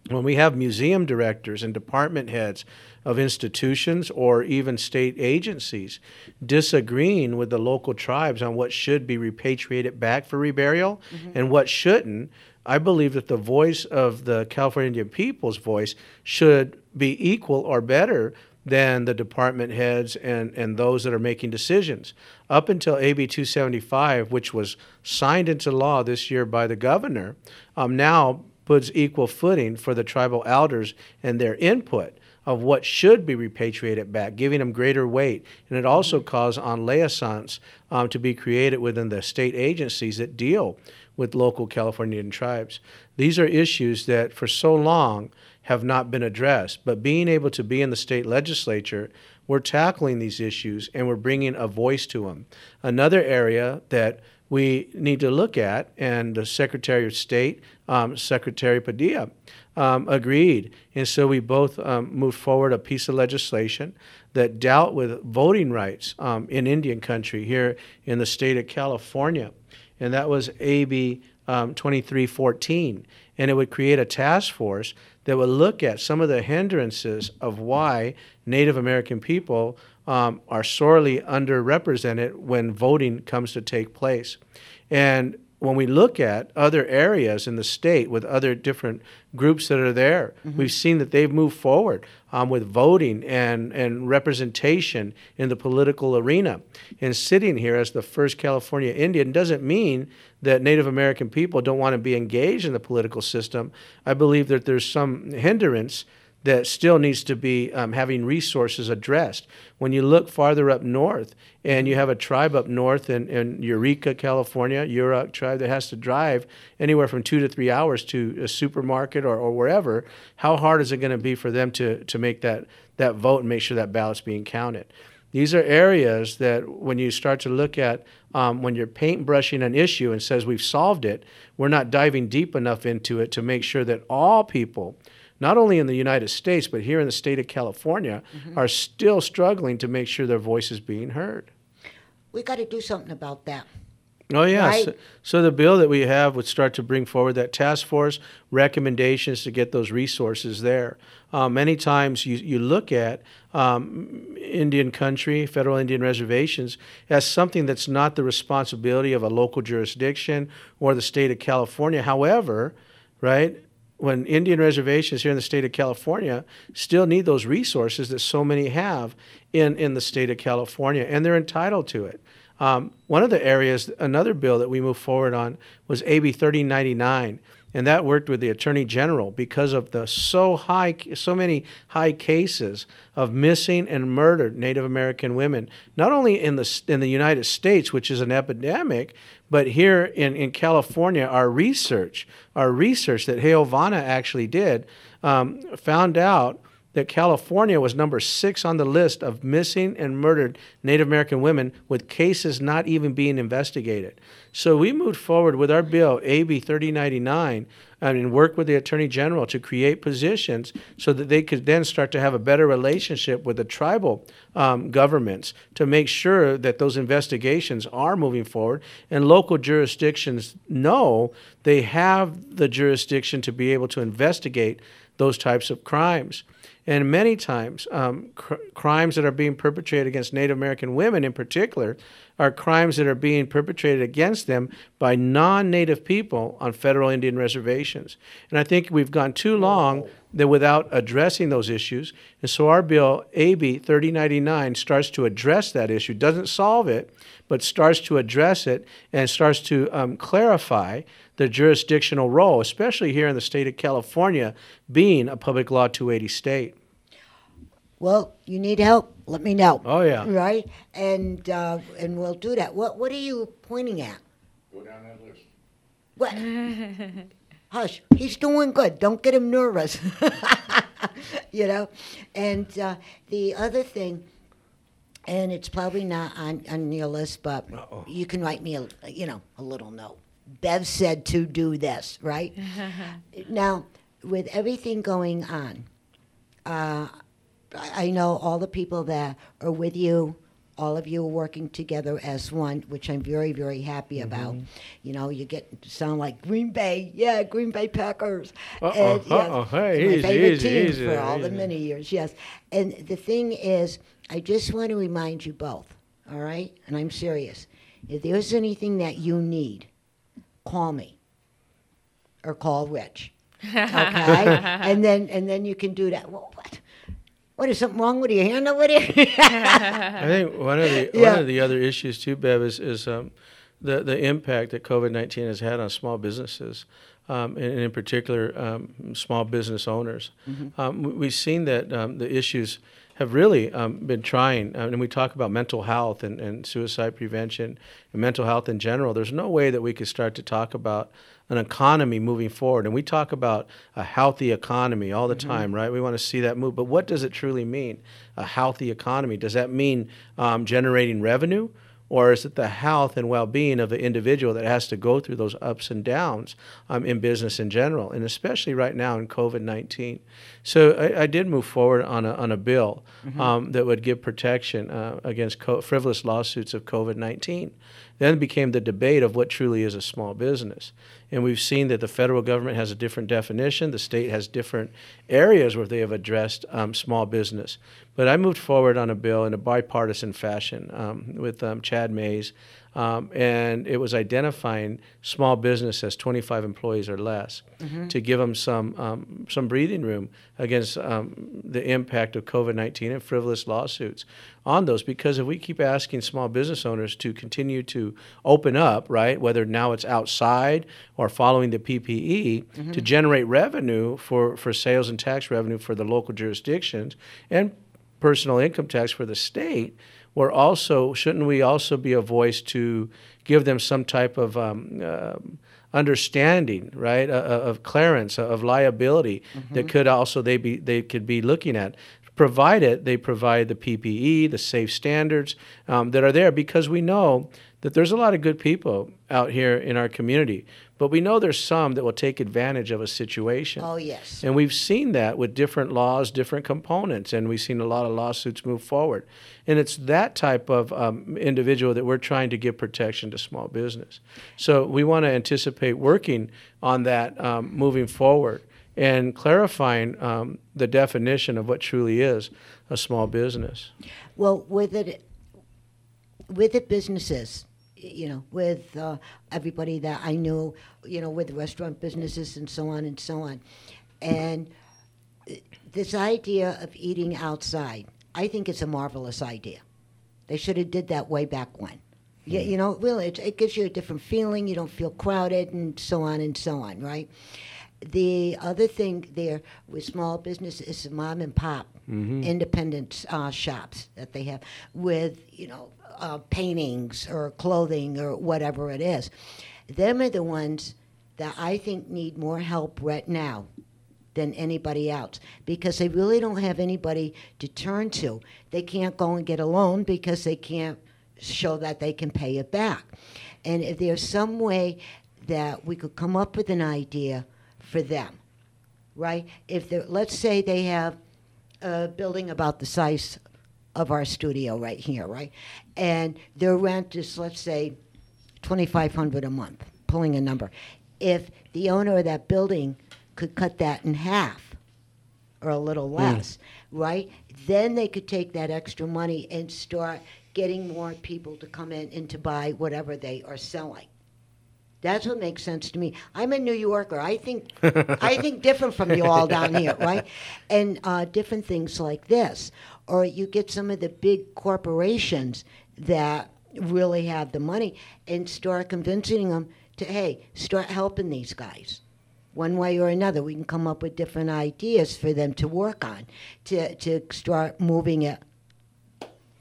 Speaker 15: when we have museum directors and department heads of institutions or even state agencies disagreeing with the local tribes on what should be repatriated back for reburial mm-hmm. and what shouldn't, I believe that the voice of the California Indian people's voice should be equal or better than the department heads and, and those that are making decisions. Up until AB 275, which was signed into law this year by the governor, um, now puts equal footing for the tribal elders and their input of what should be repatriated back, giving them greater weight. And it also calls on liaisons um, to be created within the state agencies that deal with local California Indian tribes. These are issues that for so long have not been addressed, but being able to be in the state legislature, we're tackling these issues and we're bringing a voice to them. Another area that we need to look at, and the Secretary of State, um, Secretary Padilla, um, agreed. And so we both um, moved forward a piece of legislation that dealt with voting rights um, in Indian country here in the state of California. And that was AB um, 2314. And it would create a task force that would look at some of the hindrances of why Native American people um, are sorely underrepresented when voting comes to take place. And when we look at other areas in the state with other different groups that are there,
Speaker 14: Mhm.
Speaker 15: we've seen that they've moved forward um, with voting and, and representation in the political arena. And sitting here as the first California Indian doesn't mean that Native American people don't want to be engaged in the political system. I believe that there's some hindrance that still needs to be um, having resources addressed. When you look farther up north, and you have a tribe up north in, in Eureka, California, Yurok tribe that has to drive anywhere from two to three hours to a supermarket or, or wherever, how hard is it going to be for them to, to make that, that vote and make sure that ballot's being counted? These are areas that when you start to look at um, when you're paintbrushing an issue and says we've solved it, we're not diving deep enough into it to make sure that all people, not only in the United States, but here in the state of California,
Speaker 14: Mhm.
Speaker 15: are still struggling to make sure their voice is being heard.
Speaker 14: We got to do something about that.
Speaker 15: Oh, yeah.
Speaker 14: Right?
Speaker 15: So, so the bill that we have would start to bring forward that task force recommendations to get those resources there. Uh, many times you, you look at um, Indian country, federal Indian reservations, as something that's not the responsibility of a local jurisdiction or the state of California. However, right, when Indian reservations here in the state of California still need those resources that so many have in, in the state of California, and they're entitled to it. Um, one of the areas, another bill that we moved forward on was AB 3099, and that worked with the Attorney General because of the so high, so many high cases of missing and murdered Native American women, not only in the in the United States, which is an epidemic, but here in, in California, our research, our research that Giovanna actually did, um, found out that California was number six on the list of missing and murdered Native American women with cases not even being investigated. So we moved forward with our bill, AB 3099, and work with the Attorney General to create positions so that they could then start to have a better relationship with the tribal um, governments to make sure that those investigations are moving forward and local jurisdictions know they have the jurisdiction to be able to investigate those types of crimes. And many times, um, cr- crimes that are being perpetrated against Native American women in particular are crimes that are being perpetrated against them by non Native people on federal Indian reservations. And I think we've gone too long that without addressing those issues. And so our bill, AB 3099, starts to address that issue, doesn't solve it, but starts to address it and starts to um, clarify the jurisdictional role, especially here in the state of California, being a public law 280 state.
Speaker 14: Well, you need help. Let me know.
Speaker 15: Oh, yeah.
Speaker 14: Right, and uh, and we'll do that. What What are you pointing at?
Speaker 8: Go down that list.
Speaker 14: What? Hush. He's doing good. Don't get him nervous. you know, and uh, the other thing and it's probably not on, on your list, but you can write me a you know a little note. Bev said to do this, right? now, with everything going on, uh, I know all the people that are with you. All of you are working together as one, which I'm very, very happy about. You know, you get to sound like Green Bay, yeah, Green Bay Packers.
Speaker 15: Uh-oh,
Speaker 14: And, yes,
Speaker 15: uh-oh, hey,
Speaker 14: my
Speaker 15: easy,
Speaker 14: favorite
Speaker 15: easy,
Speaker 14: team
Speaker 15: easy
Speaker 14: for all the many years, yes. And the thing is, I just want to remind you both, all right? And I'm serious. If there's anything that you need, call me or call Rich. Okay? and then and then you can do that. Well, what? What is something wrong with your hand over there?
Speaker 15: I think one of the
Speaker 14: Yeah.
Speaker 15: one of the other issues too, Bev, is is um, the the impact that COVID nineteen has had on small businesses, um, and, and in particular um, small business owners.
Speaker 14: Mhm.
Speaker 15: Um, we- we've seen that um, the issues have really um, been trying, uh, and we talk about mental health and, and suicide prevention and mental health in general. There's no way that we could start to talk about an economy moving forward. And we talk about a healthy economy all the
Speaker 14: Mhm.
Speaker 15: time, right? We want to see that move. But what does it truly mean, a healthy economy? Does that mean um, generating revenue? Or is it the health and well being of the individual that has to go through those ups and downs um, in business in general, and especially right now in COVID 19? So I, I did move forward on a, on a bill
Speaker 14: Mhm.
Speaker 15: um, that would give protection uh, against co- frivolous lawsuits of COVID 19. Then became the debate of what truly is a small business. And we've seen that the federal government has a different definition, the state has different areas where they have addressed um, small business. But I moved forward on a bill in a bipartisan fashion um, with um, Chad Mayes, um, and it was identifying small business as 25 employees or less
Speaker 14: Mhm.
Speaker 15: to give them some um, some breathing room against um, the impact of COVID 19 and frivolous lawsuits on those. Because if we keep asking small business owners to continue to open up, right, whether now it's outside or following the PPE to
Speaker 14: Mhm.
Speaker 15: generate revenue for, for sales and tax revenue for the local jurisdictions and personal income tax for the state, we're also shouldn't we also be a voice to give them some type of um, um understanding, right, uh, uh, of clearance, of liability that
Speaker 14: Mhm.
Speaker 15: could also they be they could be looking at, provided they provide the PPE, the safe standards um, that are there, because we know that there's a lot of good people out here in our community, but we know there's some that will take advantage of a situation.
Speaker 14: Oh, yes.
Speaker 15: And we've seen that with different laws, different components, and we've seen a lot of lawsuits move forward. And it's that type of um, individual that we're trying to give protection to small business. So we want to anticipate working on that um, moving forward and clarifying um, the definition of what truly is a small business.
Speaker 14: Well, with it, with the businesses, you know, with uh, everybody that I knew, you know, with restaurant businesses and so on and so on, and uh, this idea of eating outside, I think it's a marvelous idea. They should have did that way back when. Yeah, you know, really, it, it gives you a different feeling. You don't feel crowded, and so on and so on, right? The other thing there with small business is mom and pop
Speaker 15: Mhm.
Speaker 14: independent uh, shops that they have with you know uh, paintings or clothing or whatever it is. Them are the ones that I think need more help right now than anybody else because they really don't have anybody to turn to. They can't go and get a loan because they can't show that they can pay it back. And if there's some way that we could come up with an idea for them, right? If they're, let's say they have a building about the size of our studio right here, right? And their rent is, let's say, twenty-five hundred a month, pulling a number. If the owner of that building could cut that in half or a little mm. less, right? Then they could take that extra money and start getting more people to come in and to buy whatever they are selling. That's what makes sense to me. I'm a New Yorker. I think I think different from you all down here, right? And uh, different things like this, or you get some of the big corporations that really have the money and start convincing them to hey, start helping these guys. One way or another, we can come up with different ideas for them to work on, to to start moving it,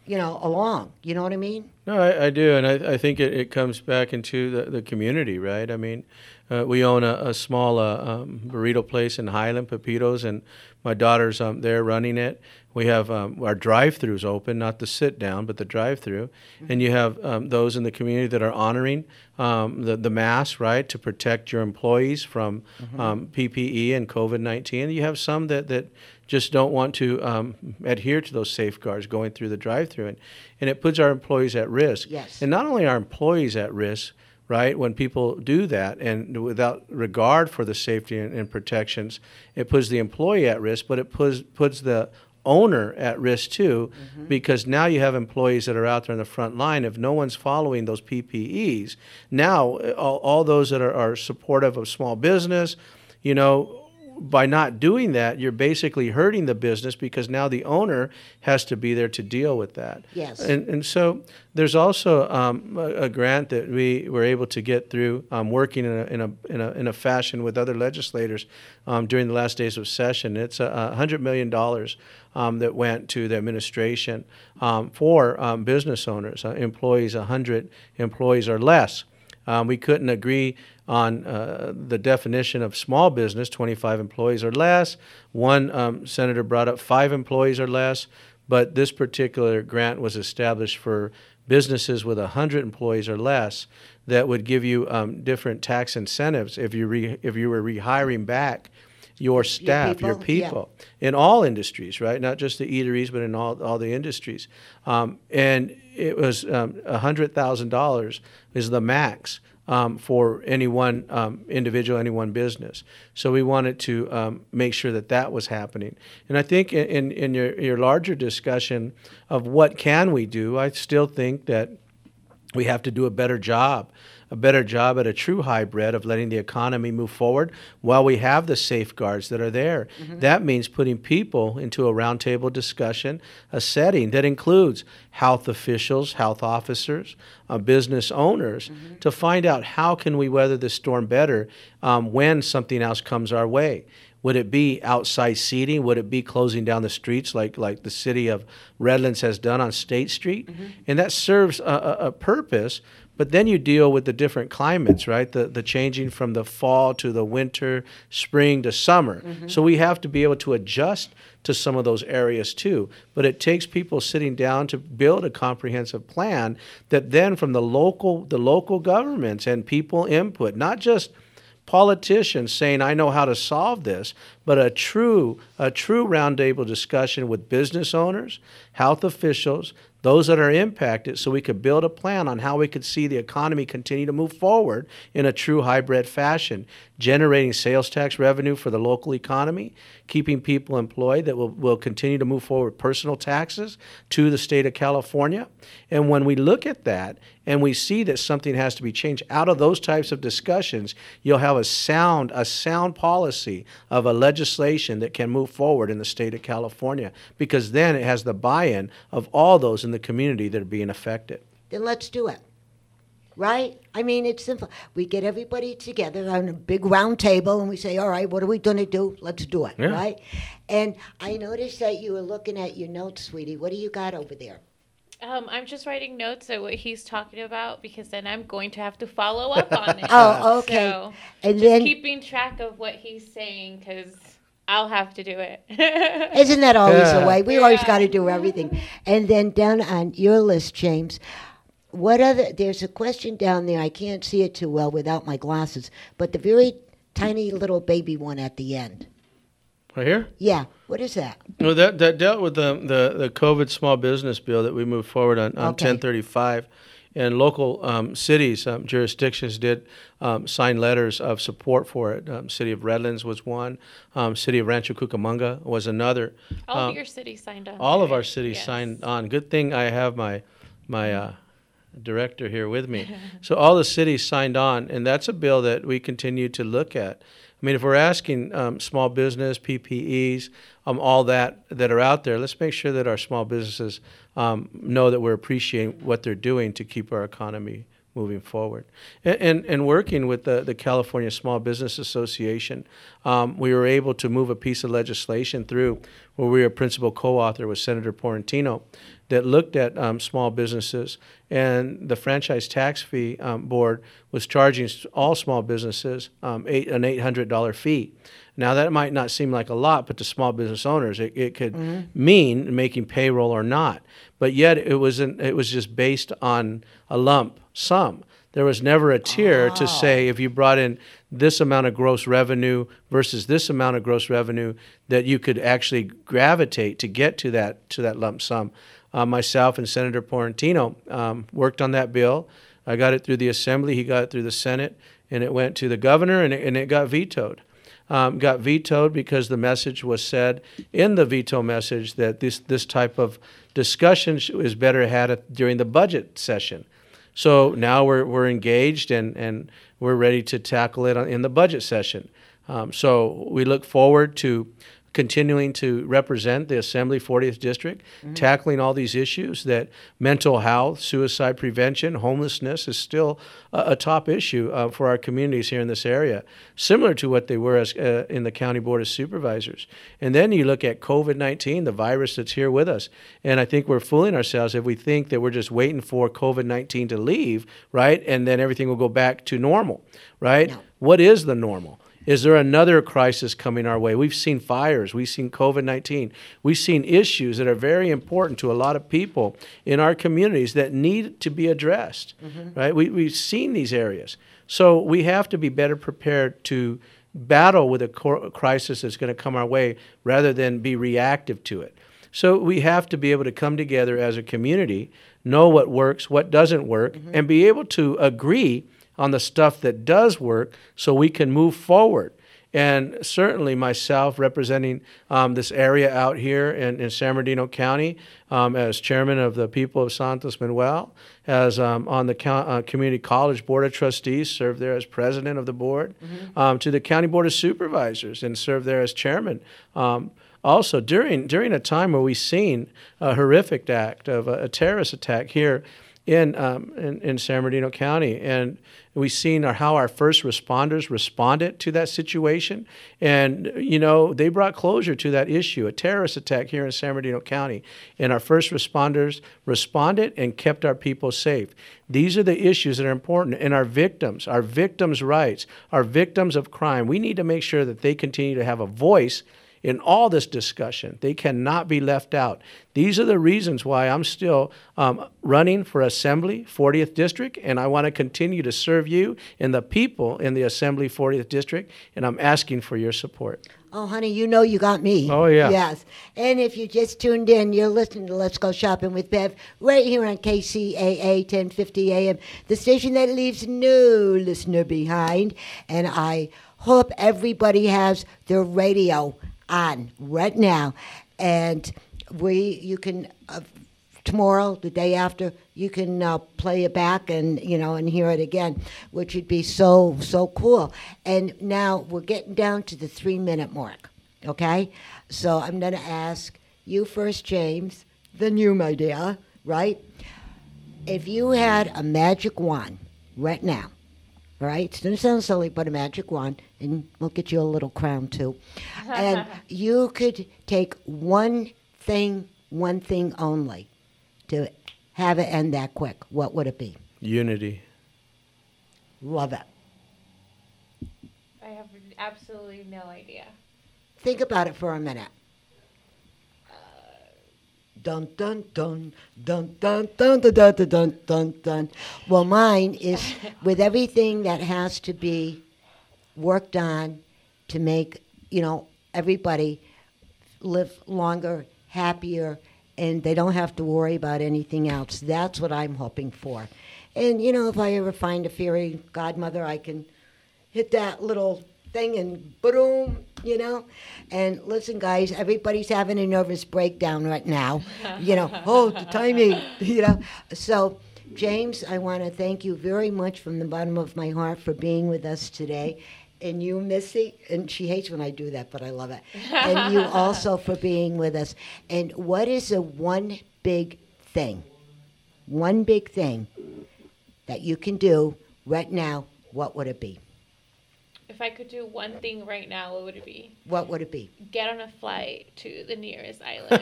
Speaker 14: you know, along. You know what I mean?
Speaker 15: No, I, I do, and I, I think it, it comes back into the, the community, right? I mean, uh, we own a, a small uh, um, burrito place in Highland, Pepitos, and my daughter's um, there running it. We have um, our drive-throughs open, not the sit-down, but the drive-through, and you have um, those in the community that are honoring um, the the mask, right, to protect your employees from
Speaker 20: Mhm.
Speaker 15: um, PPE and COVID nineteen. You have some that that just don't want to um, adhere to those safeguards going through the drive-through, and and it puts our employees at risk.
Speaker 14: Yes.
Speaker 15: And not only are employees at risk, right, when people do that and without regard for the safety and, and protections, it puts the employee at risk, but it puts puts the owner at risk too because now you have employees that are out there in the front line if no one's following those ppes now all, all those that are, are supportive of small business you know by not doing that, you're basically hurting the business because now the owner has to be there to deal with that.
Speaker 14: Yes.
Speaker 15: And, and so there's also um, a, a grant that we were able to get through um, working in a, in, a, in, a, in a fashion with other legislators um, during the last days of session. It's a, a $100 million um, that went to the administration um, for um, business owners, uh, employees, 100 employees or less. Um, we couldn't agree on uh, the definition of small business, 25 employees or less. One um, senator brought up five employees or less, but this particular grant was established for businesses with 100 employees or less that would give you um, different tax incentives if you re- if you were rehiring back your staff, your
Speaker 14: people, yeah.
Speaker 15: people in all industries, right? Not just the eateries, but in all, all the industries. Um, and it was um, $100,000 is the max um, for any one um, individual, any one business. So we wanted to um, make sure that that was happening. And I think in, in, your, your larger discussion of what can we do, I still think that we have to do a better job a better job at a true hybrid of letting the economy move forward while we have the safeguards that are there. That means putting people into a roundtable discussion, a setting that includes health officials, health officers, uh, business owners, to find out how can we weather the storm better um, when something else comes our way. Would it be outside seating? Would it be closing down the streets like, like the city of Redlands has done on State Street? And that serves a, a, a purpose. But then you deal with the different climates, right? The, the changing from the fall to the winter, spring to summer. Mm-hmm. So we have to be able to adjust to some of those areas too. But it takes people sitting down to build a comprehensive plan that then from the local the local governments and people input, not just politicians saying I know how to solve this, but a true a true roundtable discussion with business owners, health officials, those that are impacted so we could build a plan on how we could see the economy continue to move forward in a true hybrid fashion, generating sales tax revenue for the local economy, keeping people employed that will, will continue to move forward personal taxes to the state of California. And when we look at that and we see that something has to be changed out of those types of discussions, you'll have a sound, a sound policy of a legislation that can move forward in the state of California because then it has the buy-in of all those in the community that are being affected.
Speaker 14: Then let's do it. Right? I mean, it's simple. We get everybody together on a big round table and we say, all right, what are we going to do? Let's do it.
Speaker 20: Yeah.
Speaker 14: Right? And I noticed that you were looking at your notes, sweetie. What do you got over there?
Speaker 17: Um, I'm just writing notes of what he's talking about because then I'm going to have to follow up on it.
Speaker 14: Oh, okay.
Speaker 17: So
Speaker 14: And
Speaker 17: just
Speaker 14: then-
Speaker 17: keeping track of what he's saying because I'll have to do it.
Speaker 14: Isn't that always the way? We always got to do everything. And then down on your list, James, what other? There's a question down there. I can't see it too well without my glasses, but the very tiny little baby one at the end.
Speaker 15: Right here?
Speaker 14: Yeah. What is that?
Speaker 15: Well, that, that dealt with the, the, the COVID small business bill that we moved forward on, on
Speaker 14: Okay.
Speaker 15: 1035. And local um, cities, um, jurisdictions did um, sign letters of support for it. Um, City of Redlands was one. Um, City of Rancho Cucamonga was another.
Speaker 17: All
Speaker 15: Um,
Speaker 17: of your cities signed on.
Speaker 15: all of our cities signed on. Good thing I have my my uh, director here with me. so all the cities signed on, and that's a bill that we continue to look at. I mean, if we're asking um, small business PPEs, um, all that that are out there, let's make sure that our small businesses um, know that we're appreciating what they're doing to keep our economy moving forward. And, and, and working with the, the California Small Business Association, um, we were able to move a piece of legislation through where we were principal co-author with Senator Portantino that looked at um, small businesses, and the franchise tax fee um, board was charging all small businesses um, eight, an eight hundred dollar fee. Now that might not seem like a lot, but to small business owners, it, it could
Speaker 14: Mhm.
Speaker 15: mean making payroll or not. But yet it wasn't. It was just based on a lump sum. There was never a tier to say if you brought in this amount of gross revenue versus this amount of gross revenue that you could actually gravitate to get to that to that lump sum. Uh, myself and Senator Portantino um, worked on that bill. I got it through the Assembly. He got it through the Senate, and it went to the governor, and it, and it got vetoed. Um, got vetoed because the message was said in the veto message that this this type of discussion is better had during the budget session. So now we're, we're engaged and, and we're ready to tackle it in the budget session. Um, so we look forward to continuing to represent the Assembly 40th District,
Speaker 14: Mhm.
Speaker 15: tackling all these issues that mental health, suicide prevention, homelessness is still a, a top issue uh, for our communities here in this area, similar to what they were as, uh, in the County Board of Supervisors. And then you look at COVID 19, the virus that's here with us. And I think we're fooling ourselves if we think that we're just waiting for COVID 19 to leave, right? And then everything will go back to normal, right? What is the normal? Is there another crisis coming our way? We've seen fires, we've seen COVID 19, we've seen issues that are very important to a lot of people in our communities that need to be addressed,
Speaker 14: Mhm.
Speaker 15: right? We, we've seen these areas. So we have to be better prepared to battle with a cor- crisis that's going to come our way rather than be reactive to it. So we have to be able to come together as a community, know what works, what doesn't work, and be able to agree on the stuff that does work so we can move forward. And certainly myself representing um, this area out here in, in San Bernardino County um, as chairman of the people of San Manuel, as um, on the co- uh, Community College Board of Trustees, served there as president of the board, um, to the County Board of Supervisors and served there as chairman. Um, also, during, during a time where we've seen a horrific act of a, a terrorist attack here in, um, in, in San Bernardino County. And we've seen our, how our first responders responded to that situation. And, you know, they brought closure to that issue, a terrorist attack here in San Bernardino County. And our first responders responded and kept our people safe. These are the issues that are important. And our victims, our victims' rights, our victims of crime, we need to make sure that they continue to have a voice in all this discussion. They cannot be left out. These are the reasons why I'm still um, running for Assembly 40th District, and I want to continue to serve you and the people in the Assembly 40th District, and I'm asking for your support.
Speaker 14: Oh, honey, you know you got me.
Speaker 15: Oh, yeah.
Speaker 14: Yes. And if you just tuned in, you're listening to Let's Go Shopping with Bev right here on KCAA 1050 AM, the station that leaves no listener behind. And I hope everybody has their radio on right now. And we, you can, uh, tomorrow, the day after, you can uh, play it back and you know and hear it again, which would be so so cool. And now we're getting down to the three minute mark. Okay, so I'm gonna ask you first, James, then you, my dear. Right? If you had a magic wand right now, all right, it's gonna sound silly, but a magic wand, and we'll get you a little crown too. and you could take one thing, one thing only, to have it end that quick. What would it be?
Speaker 15: Unity.
Speaker 14: Love it.
Speaker 17: I have absolutely no idea.
Speaker 14: Think about it for a minute. Dun dun dun dun dun dun dun dun dun dun dun dun. Well, mine is with everything that has to be worked on to make you know everybody live longer, happier, and they don't have to worry about anything else. That's what I'm hoping for. And you know, if I ever find a fairy godmother, I can hit that little thing and boom, you know. And listen, guys, everybody's having a nervous breakdown right now. you know, oh, the timing, you know. So, James, I want to thank you very much from the bottom of my heart for being with us today. And you, Missy, and she hates when I do that, but I love it. and you also for being with us. And what is the one big thing, one big thing that you can do right now? What would it be?
Speaker 17: If I could do one thing right now, what would it be?
Speaker 14: What would it be?
Speaker 17: Get on a flight to the nearest island.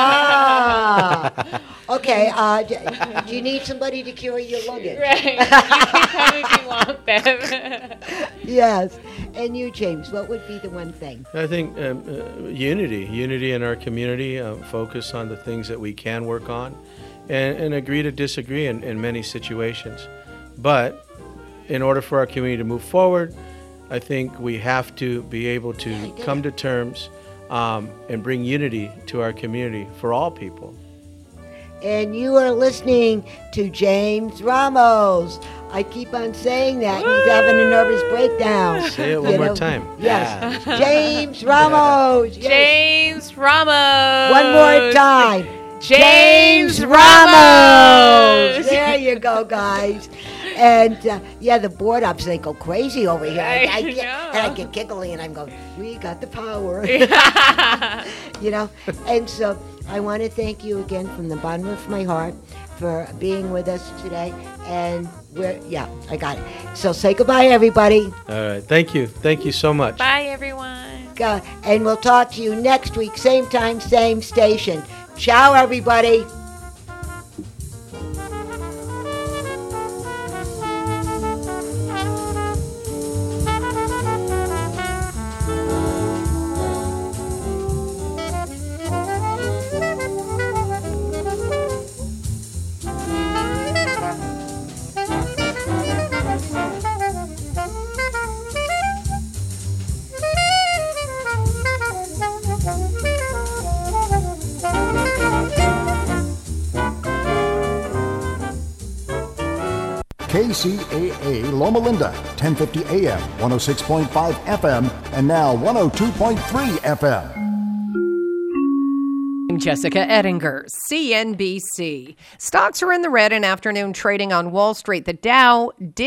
Speaker 14: ah, okay. Uh, do, do you need somebody to carry your luggage?
Speaker 17: Right. You can come if you want, Bev.
Speaker 14: yes. And you, James, what would be the one thing?
Speaker 15: I think um, uh, unity, unity in our community, uh, focus on the things that we can work on, and, and agree to disagree in, in many situations. But in order for our community to move forward, I think we have to be able to come to terms um, and bring unity to our community for all people.
Speaker 14: And you are listening to James Ramos. I keep on saying that. He's having a nervous breakdown.
Speaker 15: Say it one
Speaker 14: You
Speaker 15: more
Speaker 14: know?
Speaker 15: time.
Speaker 14: Yes. James Ramos. Yes.
Speaker 17: James Ramos.
Speaker 14: One more time.
Speaker 17: James
Speaker 14: Ramos.
Speaker 17: Ramos.
Speaker 14: There you go, guys. And uh, yeah, the board ups they go crazy over here. I, I
Speaker 17: I
Speaker 14: get,
Speaker 17: know.
Speaker 14: and I get giggly, and I'm going, "We got the power," you know. And so I want to thank you again from the bottom of my heart for being with us today. And we're yeah, I got it. So say goodbye, everybody.
Speaker 15: All right. Thank you. Thank you so much.
Speaker 17: Bye, everyone.
Speaker 14: Uh, and we'll talk to you next week, same time, same station. Ciao, everybody.
Speaker 3: KCAA Loma Linda, 1050 AM, 106.5 FM, and now 102.3 FM.
Speaker 20: I'm Jessica Ettinger, CNBC. Stocks are in the red in afternoon trading on Wall Street. The Dow did